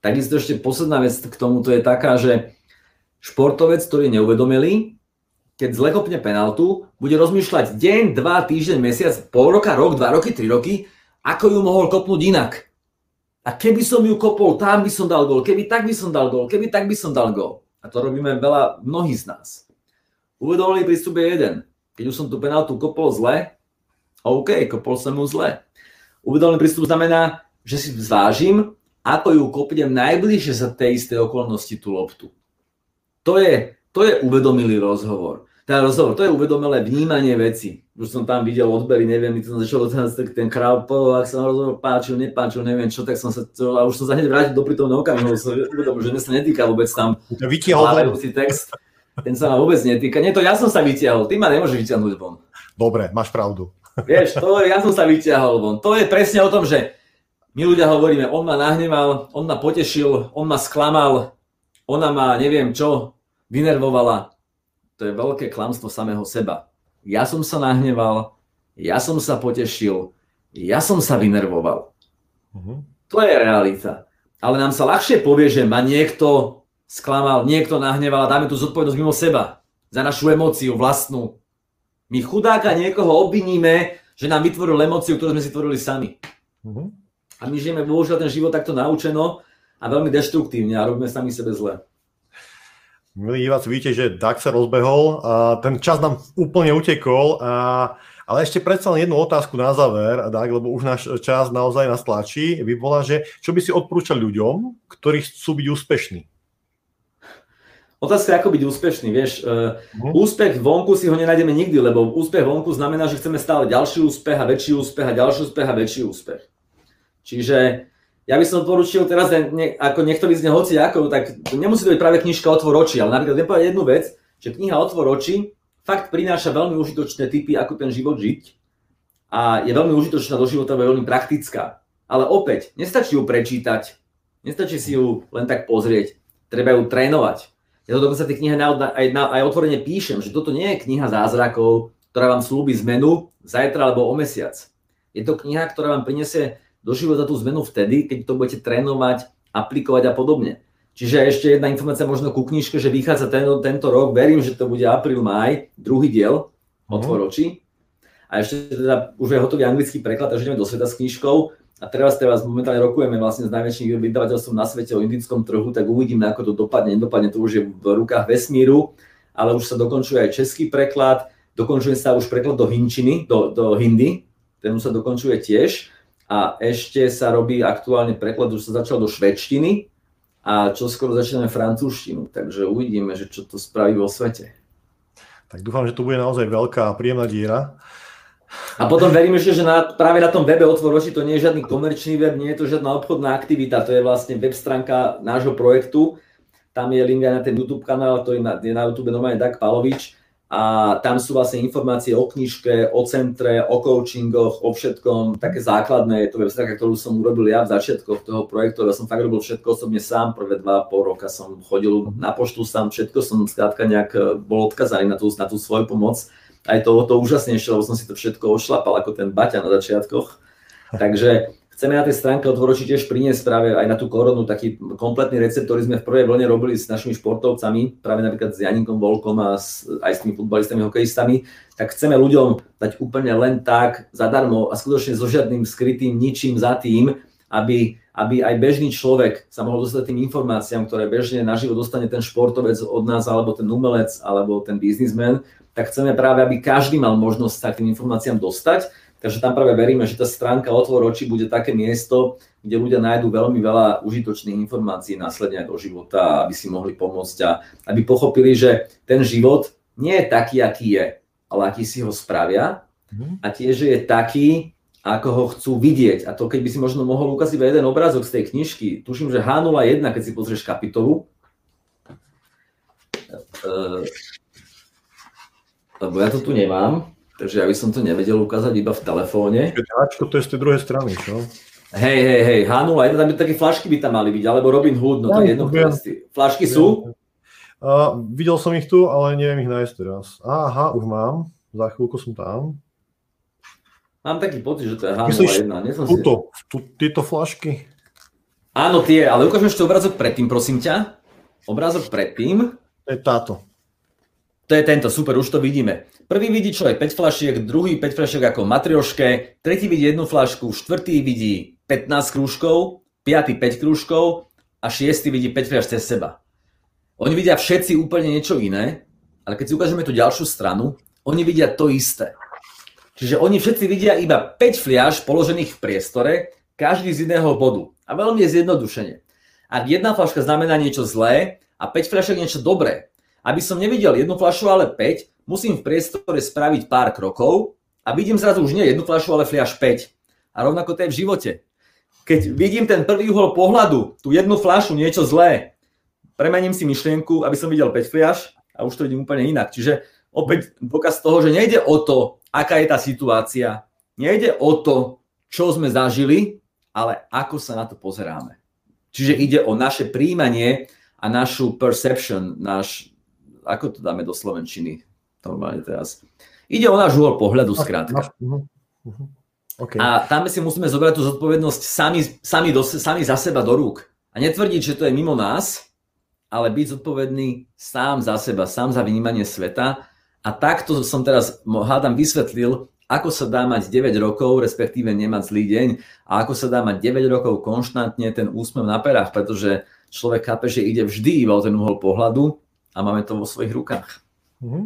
Takisto ešte posledná vec k tomuto je taká, že športovec, ktorý je neuvedomelý, keď zlekopne penaltu, bude rozmýšľať deň, dva, týždeň, mesiac, pol roka, rok, dva roky, tri roky, ako ju mohol kopnúť inak. A keby som ju kopol, tam by som dal gol, keby tak by som dal gol, keby tak by som dal gol. A to robíme veľa, mnohí z nás. Uvedomelý prístup je jeden. Keď už som tú penaltu kopol zle, OK, kopol som mu zle. Uvedomelý prístup znamená, že si zvážim, ako ju kopnem najbližšie za tej istej okolnosti tú loptu. To je, to je uvedomilý rozhovor. Ten rozhovor, to je uvedomelé vnímanie veci. Už som tam videl odbery, neviem, mi to začalo ten, ten král, ak sa rozhovor páčil, nepáčil, neviem čo, tak som sa, to, a už som sa hneď vrátil do prítomného okamihu, som uvedomil, že mňa sa netýka vôbec tam vytiahol text. Ten sa ma vôbec netýka. Nie, to ja som sa vytiahol, ty ma nemôžeš vytiahnuť von. Dobre, máš pravdu. Vieš, to ja som sa vytiahol von. To je presne o tom, že my ľudia hovoríme, on ma nahneval, on ma potešil, on ma sklamal, ona ma neviem čo, vynervovala. To je veľké klamstvo samého seba. Ja som sa nahneval, ja som sa potešil, ja som sa vynervoval. Uh-huh. To je realita. Ale nám sa ľahšie povie, že ma niekto sklamal, niekto nahneval a dáme tú zodpovednosť mimo seba. Za našu emóciu vlastnú. My chudáka niekoho obviníme, že nám vytvoril emóciu, ktorú sme si tvorili sami. Uh-huh. A my žijeme bohužiaľ ten život takto naučeno a veľmi deštruktívne a robíme sami sebe zle. Milí diváci, vidíte, že DAX sa rozbehol, a ten čas nám úplne utekol, a, ale ešte predsa len jednu otázku na záver, Dag, lebo už náš čas naozaj nás tlačí, by bola, že čo by si odporúčal ľuďom, ktorí chcú byť úspešní? Otázka je, ako byť úspešný, vieš. Uh, úspech vonku si ho nenájdeme nikdy, lebo úspech vonku znamená, že chceme stále ďalší úspech a väčší úspech a ďalší úspech a väčší úspech. Čiže ja by som odporučil teraz, ne, ako nech to vyzne hoci ako, tak nemusí to byť práve knižka Otvor oči, ale napríklad viem povedať jednu vec, že kniha Otvor oči fakt prináša veľmi užitočné typy, ako ten život žiť a je veľmi užitočná do života, veľmi praktická. Ale opäť, nestačí ju prečítať, nestačí si ju len tak pozrieť, treba ju trénovať. Ja to dokonca tej knihe aj, aj otvorene píšem, že toto nie je kniha zázrakov, ktorá vám slúbi zmenu zajtra alebo o mesiac. Je to kniha, ktorá vám prinesie do života tú zmenu vtedy, keď to budete trénovať, aplikovať a podobne. Čiže ešte jedna informácia možno ku knižke, že vychádza ten, tento rok, verím, že to bude apríl, maj, druhý diel, mhm. otvor oči. A ešte teda už je hotový anglický preklad, takže ideme do sveta s knižkou. A teraz, teraz momentálne rokujeme vlastne s najväčším vydavateľstvom na svete o indickom trhu, tak uvidíme, ako to dopadne. Nedopadne to už je v rukách vesmíru, ale už sa dokončuje aj český preklad, dokončuje sa už preklad do hinčiny, do, do hindi, ten už sa dokončuje tiež a ešte sa robí aktuálne preklad, už sa začal do švedštiny a čo skoro začíname francúzštinu, takže uvidíme, že čo to spraví vo svete. Tak dúfam, že to bude naozaj veľká a príjemná diera. A potom verím ešte, že na, práve na tom webe Otvor oči to nie je žiadny komerčný web, nie je to žiadna obchodná aktivita, to je vlastne web stránka nášho projektu. Tam je link aj na ten YouTube kanál, ktorý je na YouTube normálne Dag Palovič a tam sú vlastne informácie o knižke, o centre, o coachingoch, o všetkom, také základné, je to webstránka, ktorú som urobil ja v začiatkoch toho projektu, ja som fakt robil všetko osobne sám, prvé dva pol roka som chodil na poštu sám, všetko som skrátka nejak e, bol odkazaný na tú, na tú svoju pomoc. A je to, to úžasnejšie, lebo som si to všetko ošlapal ako ten Baťa na začiatkoch. Takže Chceme na tej stránke otvoroči tiež priniesť práve aj na tú koronu taký kompletný recept, ktorý sme v prvej vlne robili s našimi športovcami, práve napríklad s Janinkom Volkom a s, aj s tými futbalistami, hokejistami, tak chceme ľuďom dať úplne len tak, zadarmo a skutočne so žiadnym skrytým ničím za tým, aby, aby aj bežný človek sa mohol dostať tým informáciám, ktoré bežne naživo dostane ten športovec od nás, alebo ten umelec, alebo ten biznismen, tak chceme práve, aby každý mal možnosť sa k tým informáciám dostať Takže tam práve veríme, že tá stránka Otvor oči bude také miesto, kde ľudia nájdú veľmi veľa užitočných informácií následne do života, aby si mohli pomôcť a aby pochopili, že ten život nie je taký, aký je, ale aký si ho spravia mhm. a tiež je taký, ako ho chcú vidieť. A to, keď by si možno mohol ukázať jeden obrázok z tej knižky, tuším, že H01, keď si pozrieš kapitolu, uh, lebo ja to tu nemám, Takže ja by som to nevedel ukázať iba v telefóne. Ačko, to je z tej druhej strany, čo? Hej, hej, hej, H01, tam také flašky by tam mali byť, alebo Robin Hood, no je jedno, Flašky sú? Uh, videl som ich tu, ale neviem ich nájsť teraz. Aha, už mám, za chvíľku som tam. Mám taký pocit, že to je H01. Nie som tuto, si... tu, tieto flašky? Áno, tie, ale ukážeme ešte obrázok predtým, prosím ťa. Obrázok predtým. To je táto. To je tento, super, už to vidíme. Prvý vidí človek 5 flašiek, druhý 5 flašiek ako matrioške, tretí vidí jednu flašku, štvrtý vidí 15 krúžkov, piatý 5 krúžkov a šiestý vidí 5 fľaš cez seba. Oni vidia všetci úplne niečo iné, ale keď si ukážeme tú ďalšiu stranu, oni vidia to isté. Čiže oni všetci vidia iba 5 fliaž položených v priestore, každý z iného bodu. A veľmi zjednodušene. Ak jedna flaška znamená niečo zlé a 5 fľašek niečo dobré, aby som nevidel jednu fľašu, ale 5, musím v priestore spraviť pár krokov a vidím zrazu už nie jednu fľašu, ale fľaš 5. A rovnako to je v živote. Keď vidím ten prvý uhol pohľadu, tú jednu fľašu, niečo zlé, premením si myšlienku, aby som videl 5 fľaš a už to vidím úplne inak. Čiže opäť dôkaz toho, že nejde o to, aká je tá situácia, nejde o to, čo sme zažili, ale ako sa na to pozeráme. Čiže ide o naše príjmanie a našu perception, náš, ako to dáme do Slovenčiny normálne teraz. Ide o náš uhol pohľadu, skrátka. Uh-huh. Uh-huh. Okay. A tam si musíme zobrať tú zodpovednosť sami, sami, do, sami za seba do rúk. A netvrdiť, že to je mimo nás, ale byť zodpovedný sám za seba, sám za vnímanie sveta. A takto som teraz, hádam, vysvetlil, ako sa dá mať 9 rokov, respektíve nemať zlý deň a ako sa dá mať 9 rokov konštantne ten úsmev na perách, pretože človek chápe, že ide vždy iba o ten uhol pohľadu a máme to vo svojich rukách. Mm-hmm.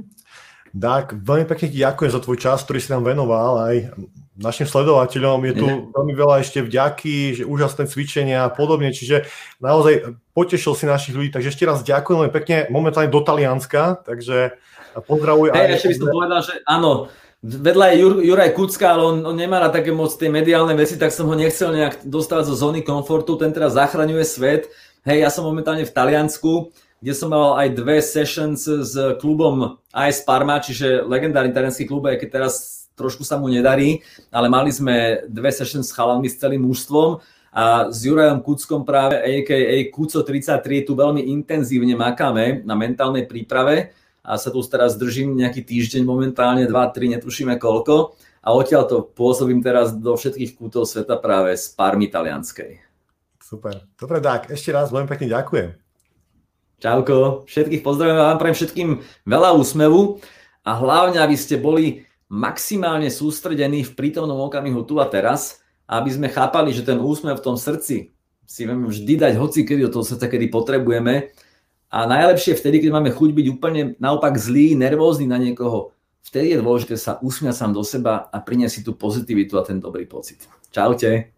Tak, veľmi pekne ti ďakujem za tvoj čas, ktorý si nám venoval aj našim sledovateľom. Je tu veľmi veľa ešte vďaky, že úžasné cvičenia a podobne, čiže naozaj potešil si našich ľudí, takže ešte raz ďakujem veľmi pekne, momentálne do Talianska, takže pozdravuj. Hey, aj... ešte by som povedal, že áno, vedľa je Jur, Juraj Kucka, ale on, on nemá na také moc tie mediálne veci, tak som ho nechcel nejak dostávať zo zóny komfortu, ten teraz zachraňuje svet. Hej, ja som momentálne v Taliansku, kde som mal aj dve sessions s klubom AS Parma, čiže legendárny talianský klub, aj keď teraz trošku sa mu nedarí, ale mali sme dve sessions s chalami s celým mužstvom a s Jurajom Kuckom práve, a.k.a. Kuco 33, tu veľmi intenzívne makáme na mentálnej príprave a sa tu teraz držím nejaký týždeň momentálne, 2-3, netušíme koľko a odtiaľ to pôsobím teraz do všetkých kútov sveta práve z Parmy talianskej. Super. Dobre, tak ešte raz veľmi pekne ďakujem. Čauko, všetkých pozdravujem vám prajem všetkým veľa úsmevu a hlavne, aby ste boli maximálne sústredení v prítomnom okamihu tu a teraz, aby sme chápali, že ten úsmev v tom srdci si vieme vždy dať hoci kedy do toho srdca, kedy potrebujeme a najlepšie vtedy, keď máme chuť byť úplne naopak zlý, nervózny na niekoho, vtedy je dôležité sa usmiať sám do seba a priniesť si tú pozitivitu a ten dobrý pocit. Čaute.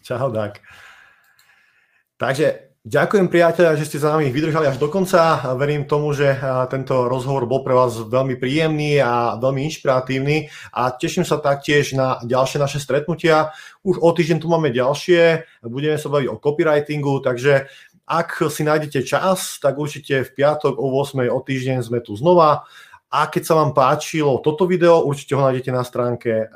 Čau, tak. Takže Ďakujem priateľa, že ste za nami vydržali až do konca. Verím tomu, že tento rozhovor bol pre vás veľmi príjemný a veľmi inšpiratívny a teším sa taktiež na ďalšie naše stretnutia. Už o týždeň tu máme ďalšie, budeme sa baviť o copywritingu, takže ak si nájdete čas, tak určite v piatok o 8. o týždeň sme tu znova. A keď sa vám páčilo toto video, určite ho nájdete na stránke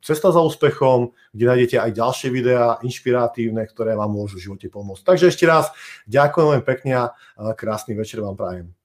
Cesta za úspechom, kde nájdete aj ďalšie videá inšpiratívne, ktoré vám môžu v živote pomôcť. Takže ešte raz ďakujem veľmi pekne a krásny večer vám prajem.